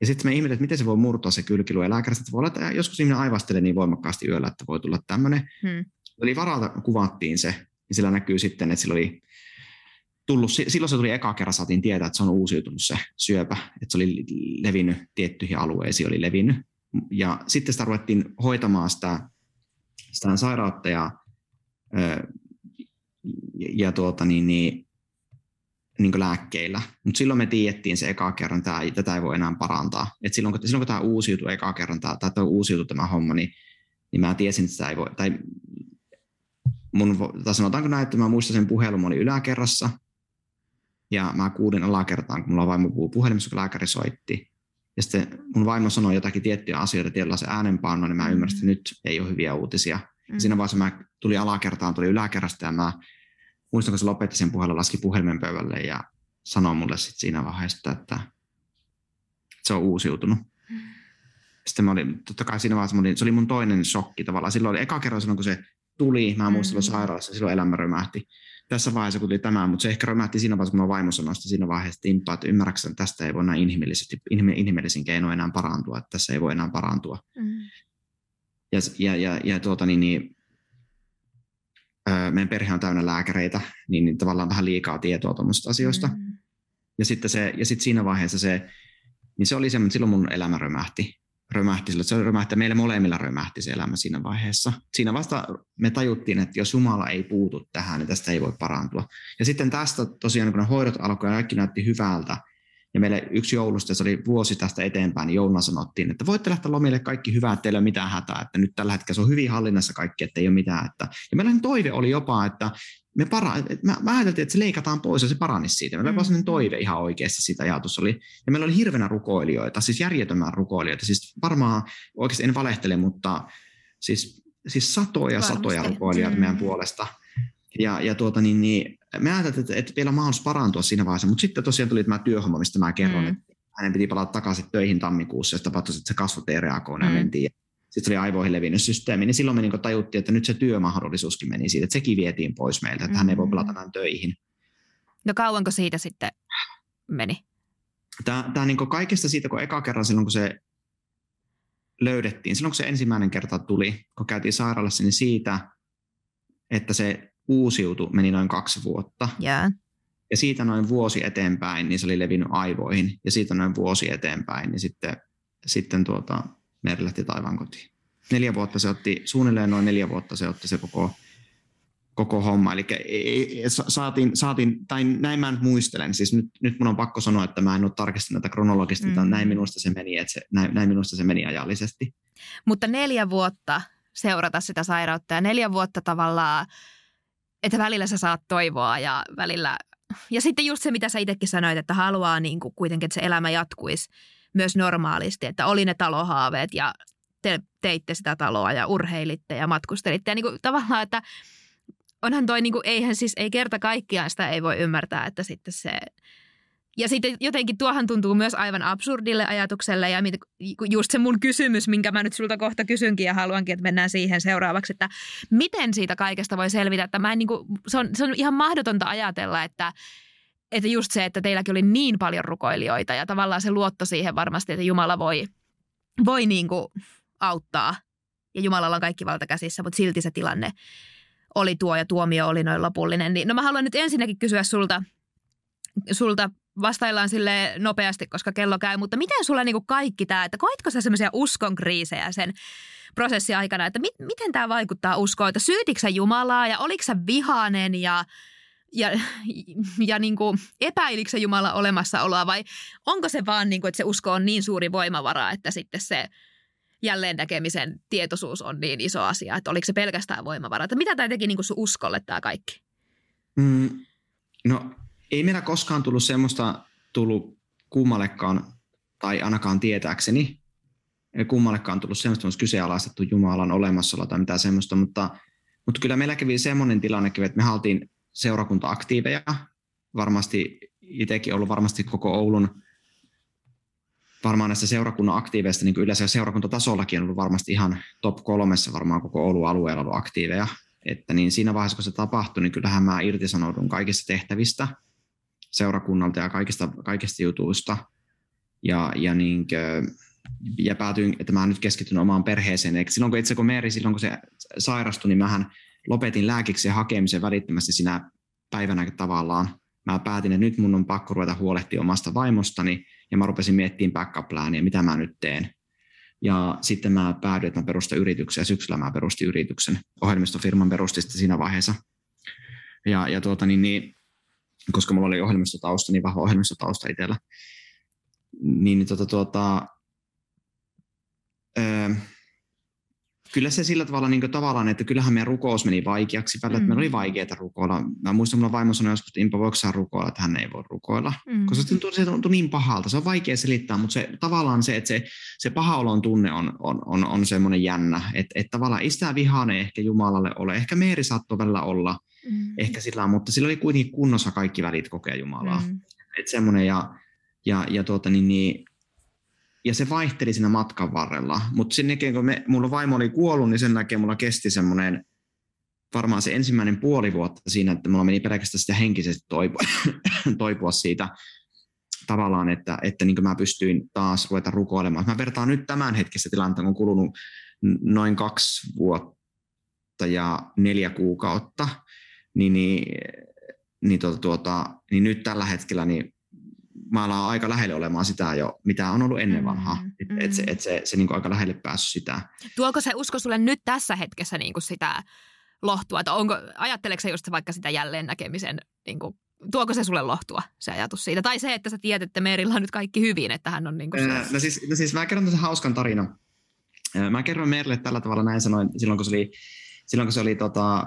Ja sitten me ihmettelemme, että miten se voi murtua se kylkilu. Ja lääkäristä, että voi olla, että joskus ihminen aivastelee niin voimakkaasti yöllä, että voi tulla tämmöinen. Hmm. Eli varalta kuvattiin se, niin sillä näkyy sitten, että sillä oli tullut, silloin se tuli eka kerran, saatiin tietää, että se on uusiutunut se syöpä, että se oli levinnyt tiettyihin alueisiin, oli levinnyt. Ja sitten sitä ruvettiin hoitamaan sitä, sitä sairautta ja, ja tuota, niin, niin, niin lääkkeillä. Mutta silloin me tiedettiin se eka kerran, että tätä ei voi enää parantaa. Et silloin, kun, silloin kun tämä uusiutui eka kerran, tai tämä uusiutui tämä homma, niin, niin mä tiesin, että sitä ei voi, tai, mun, tai sanotaanko näin, että mä muistan sen puhelun, mä olin yläkerrassa, ja mä kuulin alakertaan, kun mulla vaimo puhuu puhelimessa, kun lääkäri soitti. Ja sitten mun vaimo sanoi jotakin tiettyjä asioita tietyllä se äänenpaino, niin mä ymmärsin, että nyt ei ole hyviä uutisia. Mm. Siinä vaiheessa mä tulin alakertaan, tuli yläkerrasta ja mä muistan, kun se lopetti sen puhelun, laski puhelimen pöydälle ja sanoi mulle sit siinä vaiheessa, että se on uusiutunut. Mm. Sitten mä olin, totta kai siinä vaiheessa, olin, se oli mun toinen shokki tavallaan. Silloin oli eka kerran silloin, kun se tuli, mä muistan mm. sairaalassa, silloin elämä römähti. Tässä vaiheessa, kun tuli tämä, mutta se ehkä römähti siinä vaiheessa, kun mä vaimo sanoi siinä vaiheessa timppaa, että ymmärrätkö, että tästä ei voi enää inhimillisesti, inhimillisin keino enää parantua, että tässä ei voi enää parantua. Mm. Ja, ja, ja, ja tuota, niin, niin, meidän perhe on täynnä lääkäreitä, niin, niin tavallaan vähän liikaa tietoa tuommoista asioista. Mm. Ja sitten se, ja sitten siinä vaiheessa se, niin se oli se, että silloin mun elämä römähti. Römähti silloin, se römähti, meillä molemmilla römähti se elämä siinä vaiheessa. Siinä vasta me tajuttiin, että jos Jumala ei puutu tähän, niin tästä ei voi parantua. Ja sitten tästä tosiaan, kun ne hoidot alkoivat ja kaikki näytti hyvältä, ja meille yksi joulusta, se oli vuosi tästä eteenpäin, niin jouluna sanottiin, että voitte lähteä lomille kaikki hyvää, että teillä ei ole mitään hätää, että nyt tällä hetkellä se on hyvin hallinnassa kaikki, että ei ole mitään. Että... Ja meillä toive oli jopa, että me para... mä, mä ajateltiin, että se leikataan pois ja se paranisi siitä. Meillä oli mm. toive ihan oikeasti sitä ajatus oli. Ja meillä oli hirveänä rukoilijoita, siis järjettömän rukoilijoita. Siis varmaan, oikeasti en valehtele, mutta siis, siis satoja Varmasti. satoja rukoilijoita mm. meidän puolesta. Ja, ja tuota, niin, niin, me ajattelin, että, että vielä on mahdollisuus parantua siinä vaiheessa, mutta sitten tosiaan tuli tämä työhomma, mistä mä kerron, mm. että hänen piti palata takaisin töihin tammikuussa, ja tapahtui, että se kasvot ei reagoi, mm. mentiin. sitten se oli aivoihin levinnyt systeemi, niin silloin me niin tajuttiin, että nyt se työmahdollisuuskin meni siitä, että sekin vietiin pois meiltä, että mm-hmm. hän ei voi mm. pelata enää töihin. No kauanko siitä sitten meni? Tämä, tämä niin kaikesta siitä, kun eka kerran silloin, kun se löydettiin, silloin kun se ensimmäinen kerta tuli, kun käytiin sairaalassa, niin siitä, että se uusiutu meni noin kaksi vuotta. Yeah. Ja siitä noin vuosi eteenpäin, niin se oli levinnyt aivoihin. Ja siitä noin vuosi eteenpäin, niin sitten, sitten tuota, Meri lähti taivaan kotiin. Neljä vuotta se otti, suunnilleen noin neljä vuotta se otti se koko, koko homma. Eli saatiin, saatiin, tai näin mä nyt muistelen, siis nyt, nyt mun on pakko sanoa, että mä en ole tarkistanut tätä kronologista, mm. näin minusta se meni, että se, näin, näin minusta se meni ajallisesti. Mutta neljä vuotta seurata sitä sairautta ja neljä vuotta tavallaan, että välillä sä saat toivoa ja välillä, ja sitten just se, mitä sä itsekin sanoit, että haluaa niin kuin kuitenkin, että se elämä jatkuisi myös normaalisti, että oli ne talohaaveet ja te teitte sitä taloa ja urheilitte ja matkustelitte. Ja niin kuin tavallaan, että onhan toi, niin kuin, eihän siis, ei kerta kaikkiaan sitä ei voi ymmärtää, että sitten se ja sitten jotenkin tuohan tuntuu myös aivan absurdille ajatukselle ja just se mun kysymys, minkä mä nyt sulta kohta kysynkin ja haluankin, että mennään siihen seuraavaksi, että miten siitä kaikesta voi selvitä, että mä en niin kuin, se, on, se on ihan mahdotonta ajatella, että, että just se, että teilläkin oli niin paljon rukoilijoita ja tavallaan se luotto siihen varmasti, että Jumala voi, voi niin kuin auttaa ja Jumalalla on kaikki valta käsissä, mutta silti se tilanne oli tuo ja tuomio oli noin lopullinen. Niin, no mä haluan nyt ensinnäkin kysyä sulta, sulta vastaillaan sille nopeasti, koska kello käy, mutta miten sulla niinku kaikki tämä, että koitko sä semmoisia uskon kriisejä sen prosessin aikana, että mit, miten tämä vaikuttaa uskoon, että syytitkö Jumalaa ja oliko sä vihainen ja, ja, ja niin kuin epäilikö Jumala olemassaoloa? Vai onko se vaan niin kuin, että se usko on niin suuri voimavara, että sitten se jälleen näkemisen tietoisuus on niin iso asia, että oliko se pelkästään voimavara, että mitä tämä teki niin kuin sun uskolle tämä kaikki? Mm, no ei meillä koskaan tullut semmoista tullut kummallekaan, tai ainakaan tietääkseni, ei kummallekaan tullut semmoista, että kyseenalaistettu Jumalan olemassaolo tai mitään semmoista, mutta, mutta kyllä meillä kävi semmoinen tilanne, että me haltiin seurakunta-aktiiveja, varmasti itsekin ollut varmasti koko Oulun varmaan näistä seurakunnan aktiiveista, niin yleensä seurakuntatasollakin on ollut varmasti ihan top kolmessa varmaan koko Oulun alueella ollut aktiiveja. Että niin siinä vaiheessa, kun se tapahtui, niin kyllähän mä irtisanoudun kaikista tehtävistä – seurakunnalta ja kaikista, kaikista jutuista. Ja, ja, niin ja päätyin, että mä nyt keskityn omaan perheeseen. Eli silloin kun itse kun Meeri, silloin kun se sairastui, niin mähän lopetin lääkiksen hakemisen välittömästi sinä päivänä tavallaan. Mä päätin, että nyt mun on pakko ruveta huolehtia omasta vaimostani, ja mä rupesin miettimään backup mitä mä nyt teen. Ja sitten mä päädyin, että mä perustan yrityksen, ja syksyllä mä perustin yrityksen. Ohjelmistofirman perustista siinä vaiheessa. Ja, ja tuota, niin, niin, koska mulla oli ohjelmistotausta, niin vahva ohjelmistotausta itsellä. Niin, niin tuota, tuota, öö, kyllä se sillä tavalla niin tavallaan, että kyllähän meidän rukous meni vaikeaksi välillä, mm. että meillä oli vaikeaa rukoilla. Mä muistan, mulla vaimo sanoi joskus, että Impa, voiko rukoilla, että hän ei voi rukoilla. Mm. Koska se tuntuu, se tuntuu niin pahalta. Se on vaikea selittää, mutta se, tavallaan se, että se, se paha olon tunne on, on, on, on semmoinen jännä. Että, että tavallaan ei sitä vihane ehkä Jumalalle ole. Ehkä Meeri saattoi välillä olla – mm. ehkä sillä mutta sillä oli kuitenkin kunnossa kaikki välit kokea Jumalaa. Mm. Et semmoinen ja, ja, ja, tuota, niin, niin, ja se vaihteli siinä matkan varrella. Mutta sen jälkeen, kun me, mulla vaimo oli kuollut, niin sen jälkeen mulla kesti semmoinen varmaan se ensimmäinen puoli vuotta siinä, että mulla meni pelkästään sitä henkisesti toipua, toipua siitä tavallaan, että, että niin mä pystyin taas ruveta rukoilemaan. Mä vertaan nyt tämän hetkessä tilanteen, kun on kulunut noin kaksi vuotta ja neljä kuukautta, niin, niin, niin, tuota, tuota, niin nyt tällä hetkellä niin mä ollaan aika lähelle olemaan sitä jo, mitä on ollut ennen vanhaa. Mm, että mm. et se, et se, se niin kuin aika lähelle päässyt sitä. Tuoko se usko sulle nyt tässä hetkessä niin kuin sitä lohtua? Että onko, ajatteleeko se just vaikka sitä jälleen näkemisen, niin kuin, tuoko se sulle lohtua, se ajatus siitä? Tai se, että sä tiedät, että Meerillä on nyt kaikki hyvin, että hän on niin kuin no, siis, no siis mä kerron tässä hauskan tarinan. Mä kerron Meerille tällä tavalla näin sanoin silloin, kun se oli, silloin, kun se oli tota,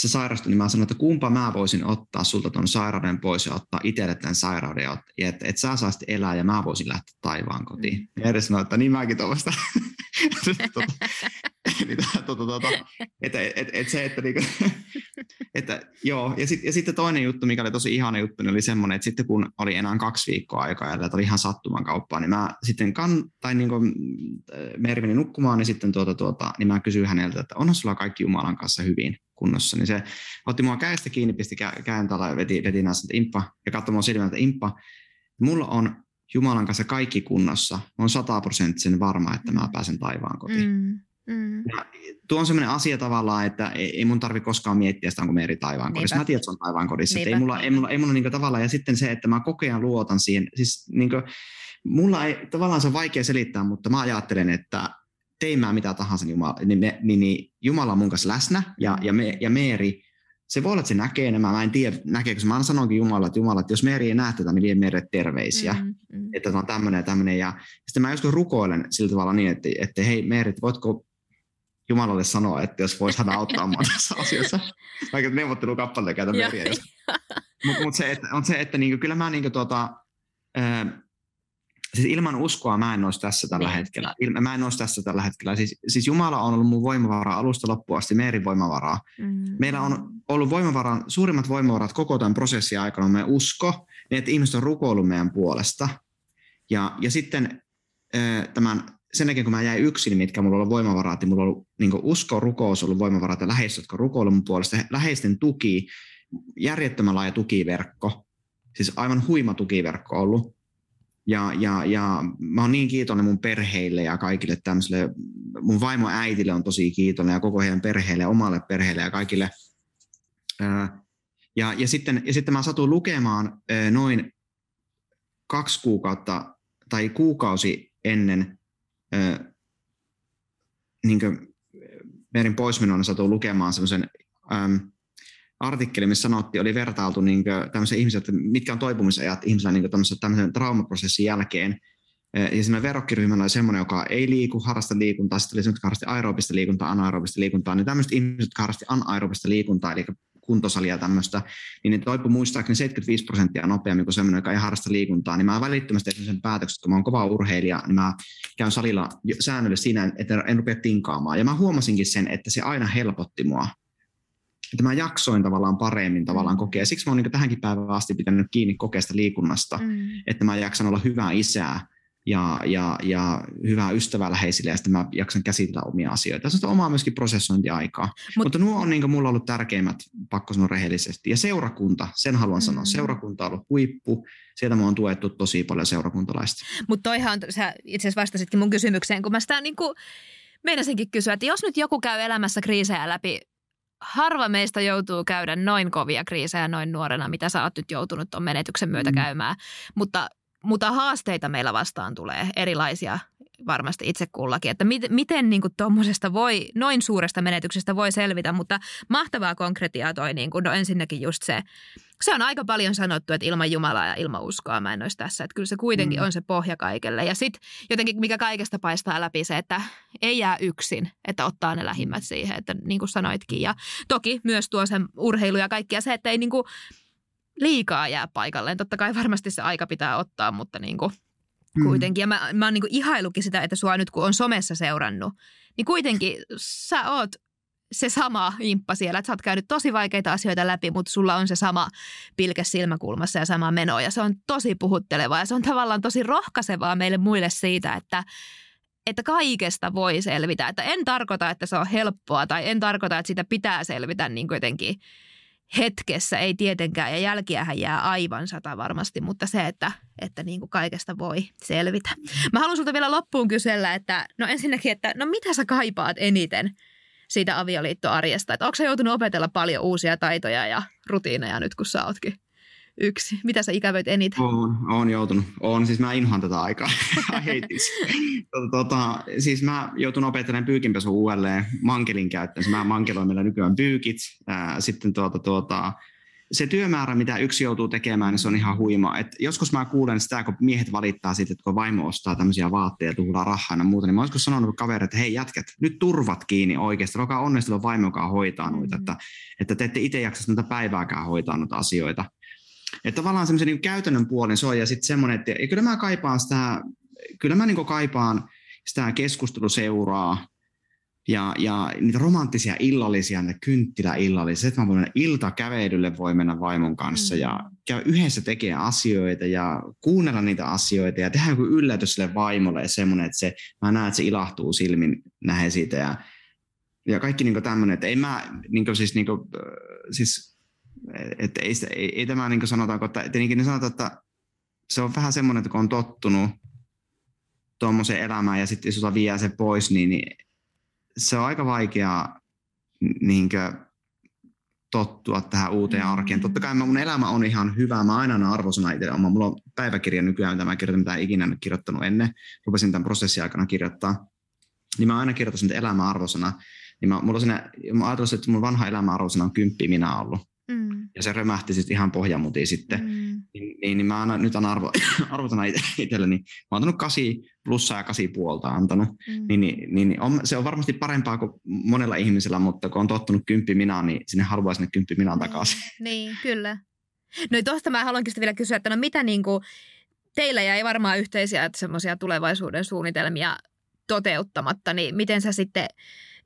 se sairastui, niin mä sanoin, että kumpa mä voisin ottaa sulta tuon sairauden pois ja ottaa itselle tämän sairauden, ja että et sä saisit elää ja mä voisin lähteä taivaan kotiin. Mm. Ja edes sanoi, että niin mäkin tuosta. tota, tota, tota, että et, et, se, että niinku, että, joo, ja, sit, ja sitten toinen juttu, mikä oli tosi ihana juttu, niin oli semmoinen, että sitten kun oli enää kaksi viikkoa aikaa ja oli ihan sattuman kauppaa, niin mä sitten kan, tai niin kuin äh, Mervi nukkumaan, niin sitten tuota, tuota, niin mä kysyin häneltä, että onhan sulla kaikki Jumalan kanssa hyvin kunnossa, niin se otti mua käestä kiinni, pisti kääntällä ja veti, veti näistä imppa ja katsoi mua silmältä imppa. Mulla on Jumalan kanssa kaikki kunnossa. Mä oon sataprosenttisen varma, että mä pääsen taivaan kotiin. Mm. Mm. Ja tuo on sellainen asia tavallaan, että ei, mun tarvi koskaan miettiä sitä, onko me eri taivaan kodissa. Mä tiedän, että se on taivaan kodissa. Ei mulla, ei mulla, ei mulla niin tavallaan, ja sitten se, että mä kokeen luotan siihen. Siis niin kuin, mulla ei, tavallaan se on vaikea selittää, mutta mä ajattelen, että tein mä mitä tahansa, niin Jumala, niin, me, niin, niin Jumala on mun kanssa läsnä, ja, ja, me, ja Meeri, se voi olla, että se näkee enemmän, mä en tiedä näkeekö se. Mä aina sanonkin Jumala, että Jumala, että jos Meeri ei näe tätä, niin vie meille terveisiä, mm, mm. että se on tämmöinen ja tämmöinen. Ja sitten mä joskus rukoilen sillä tavalla niin, että, että hei Meeri, voitko Jumalalle sanoa, että jos voisi hän auttaa mua tässä asiassa. Vaikka neuvottelukappaleita käytä Meriä. Mutta mut se, että, on se, että niinku, kyllä mä niinku tuota, ää, siis ilman uskoa mä en olisi tässä tällä niin. hetkellä. Il, mä en olisi tässä tällä hetkellä. Siis, siis Jumala on ollut mun voimavara alusta loppuun asti, Meerin voimavaraa. Mm. Meillä on ollut voimavara, suurimmat voimavarat koko tämän prosessin aikana meidän usko, niin että ihmiset on rukoillut meidän puolesta. Ja, ja sitten tämän sen jälkeen, kun mä jäin yksin, niin mitkä mulla oli voimavarat, niin mulla ollut niin usko, rukous ollut voimavarat ja läheiset, jotka rukoilu mun puolesta. Läheisten tuki, järjettömän laaja tukiverkko, siis aivan huima tukiverkko ollut. Ja, ja, ja mä oon niin kiitollinen mun perheille ja kaikille tämmöisille, mun vaimo äitille on tosi kiitollinen ja koko heidän perheelle, omalle perheelle ja kaikille. Ja, ja, sitten, ja sitten mä satuin lukemaan noin kaksi kuukautta tai kuukausi ennen niin meidän poismenon satuin lukemaan semmoisen artikkeli, missä sanottiin, oli vertailtu niin tämmöisiä ihmisiä, että mitkä on toipumisajat ihmisillä niin tämmöisen traumaprosessin jälkeen. Ja siinä verrokkiryhmällä oli semmoinen, joka ei liiku, harrasta liikuntaa, sitten oli semmoinen, jotka harrasti aerobista liikuntaa, anaerobista liikuntaa, niin tämmöiset ihmiset, jotka harrasti anaerobista liikuntaa, eli kuntosalia tämmöistä, niin ne toipui muistaakseni 75 prosenttia nopeammin kuin semmoinen, joka ei harrasta liikuntaa. Niin mä välittömästi tein sen päätöksen, kun mä oon kova urheilija, niin mä käyn salilla säännöllisesti siinä, että en rupea tinkaamaan. Ja mä huomasinkin sen, että se aina helpotti mua. Että mä jaksoin tavallaan paremmin tavallaan kokea. Siksi mä oon niin tähänkin päivään asti pitänyt kiinni kokeesta liikunnasta, mm. että mä jaksan olla hyvä isää ja, ja, ja hyvää ystävää läheisille ja sitten mä jaksan käsitellä omia asioita. Se on omaa myöskin prosessointiaikaa. Mut, Mutta nuo on niin mulla ollut tärkeimmät, pakko sanoa rehellisesti. Ja seurakunta, sen haluan mm. sanoa. Seurakunta on ollut huippu. Sieltä mä on tuettu tosi paljon seurakuntalaista. Mutta toihan, sä itse asiassa vastasitkin mun kysymykseen, kun mä sitä niin kuin meinasinkin kysyä, että jos nyt joku käy elämässä kriisejä läpi, harva meistä joutuu käydä noin kovia kriisejä noin nuorena, mitä sä oot nyt joutunut tuon menetyksen myötä mm. käymään. Mutta mutta haasteita meillä vastaan tulee erilaisia varmasti itse kullakin, että miten, miten niin tuommoisesta voi, noin suuresta menetyksestä voi selvitä, mutta mahtavaa konkretiaa toi, niin kuin, no ensinnäkin just se, se on aika paljon sanottu, että ilman Jumalaa ja ilman uskoa mä en olisi tässä, että kyllä se kuitenkin mm. on se pohja kaikelle. Ja sitten jotenkin mikä kaikesta paistaa läpi se, että ei jää yksin, että ottaa ne lähimmät siihen, että niin kuin sanoitkin. Ja toki myös tuo sen urheilu ja kaikkia se, että ei niin kuin, liikaa jää paikalleen. Totta kai varmasti se aika pitää ottaa, mutta niin kuin mm. kuitenkin. Ja mä, mä oon niin kuin ihailukin sitä, että sua nyt kun on somessa seurannut, niin kuitenkin sä oot se sama imppa siellä, että sä oot käynyt tosi vaikeita asioita läpi, mutta sulla on se sama pilke silmäkulmassa ja sama meno ja se on tosi puhuttelevaa ja se on tavallaan tosi rohkaisevaa meille muille siitä, että että kaikesta voi selvitä. Että en tarkoita, että se on helppoa tai en tarkoita, että sitä pitää selvitä niin jotenkin hetkessä, ei tietenkään, ja jälkiähän jää aivan sata varmasti, mutta se, että, että niin kuin kaikesta voi selvitä. Mä haluan sulta vielä loppuun kysellä, että no ensinnäkin, että no mitä sä kaipaat eniten siitä avioliittoarjesta? Että onko sä joutunut opetella paljon uusia taitoja ja rutiineja nyt, kun sä ootkin yksi. Mitä sä ikävöit eniten? Oon, oon joutunut. Oon, siis mä inhoan tätä aikaa. tota, tota, siis mä joutun opettelemaan pyykinpesu uudelleen mankelin käyttöön. Mä mankeloin meillä nykyään pyykit. Ää, sitten tuota, tuota, se työmäärä, mitä yksi joutuu tekemään, niin se on ihan huima. Et joskus mä kuulen sitä, kun miehet valittaa siitä, että kun vaimo ostaa tämmöisiä vaatteita, tuhlaa rahaa ja muuta, niin mä joskus sanonut kavereille, että hei jätkät, nyt turvat kiinni oikeasti, olkaa onnistella vaimo, joka hoitaa noita, mm. että, että te ette itse jaksa näitä päivääkään hoitaa noita asioita. Että tavallaan semmoisen niin käytännön puolen se on, ja sitten semmoinen, että ja kyllä mä kaipaan sitä, kyllä mä niin kaipaan sitä keskusteluseuraa, ja, ja niitä romanttisia illallisia, niitä kynttiläillallisia, että mä voin mennä iltakävelylle, voi mennä vaimon kanssa mm. ja käy yhdessä tekee asioita ja kuunnella niitä asioita ja tehdä joku yllätys sille vaimolle ja semmoinen, että se, mä näen, että se ilahtuu silmin nähe siitä ja, ja kaikki niin tämmöinen, että ei mä niin siis, niin kuin, siis että ei, ei, ei tämä niin sanotaanko, että tietenkin ne sanotaan, että se on vähän semmoinen, että kun on tottunut tuommoiseen elämään ja sitten jos vie se pois, niin, niin se on aika vaikeaa niin tottua tähän uuteen mm. arkeen. Totta kai mun elämä on ihan hyvä. Mä aina arvosana itse oma. Mulla on päiväkirja nykyään, mitä mä kirjoitan, mitä ikinä kirjoittanut ennen. Rupesin tämän prosessin aikana kirjoittaa. Niin mä aina kirjoitan sen elämä arvosana. Niin mä, mulla on siinä, mä ajattelin, että mun vanha elämä arvosana on kymppi minä ollut. Mm. Ja se römähti sitten ihan pohjamutiin sitten. Mm. Niin, niin, niin mä annan, nyt on arvo, arvotana itselleni. Mä oon antanut kasi plussaa ja kasi puolta antanut. Mm. Niin, niin, niin on, se on varmasti parempaa kuin monella ihmisellä, mutta kun on tottunut kymppi minä, niin sinne haluaa sinne kymppi minä niin, takaisin. Niin, kyllä. No tuosta mä haluankin vielä kysyä, että no mitä niin kuin, teillä jäi varmaan yhteisiä semmoisia tulevaisuuden suunnitelmia toteuttamatta, niin miten sä sitten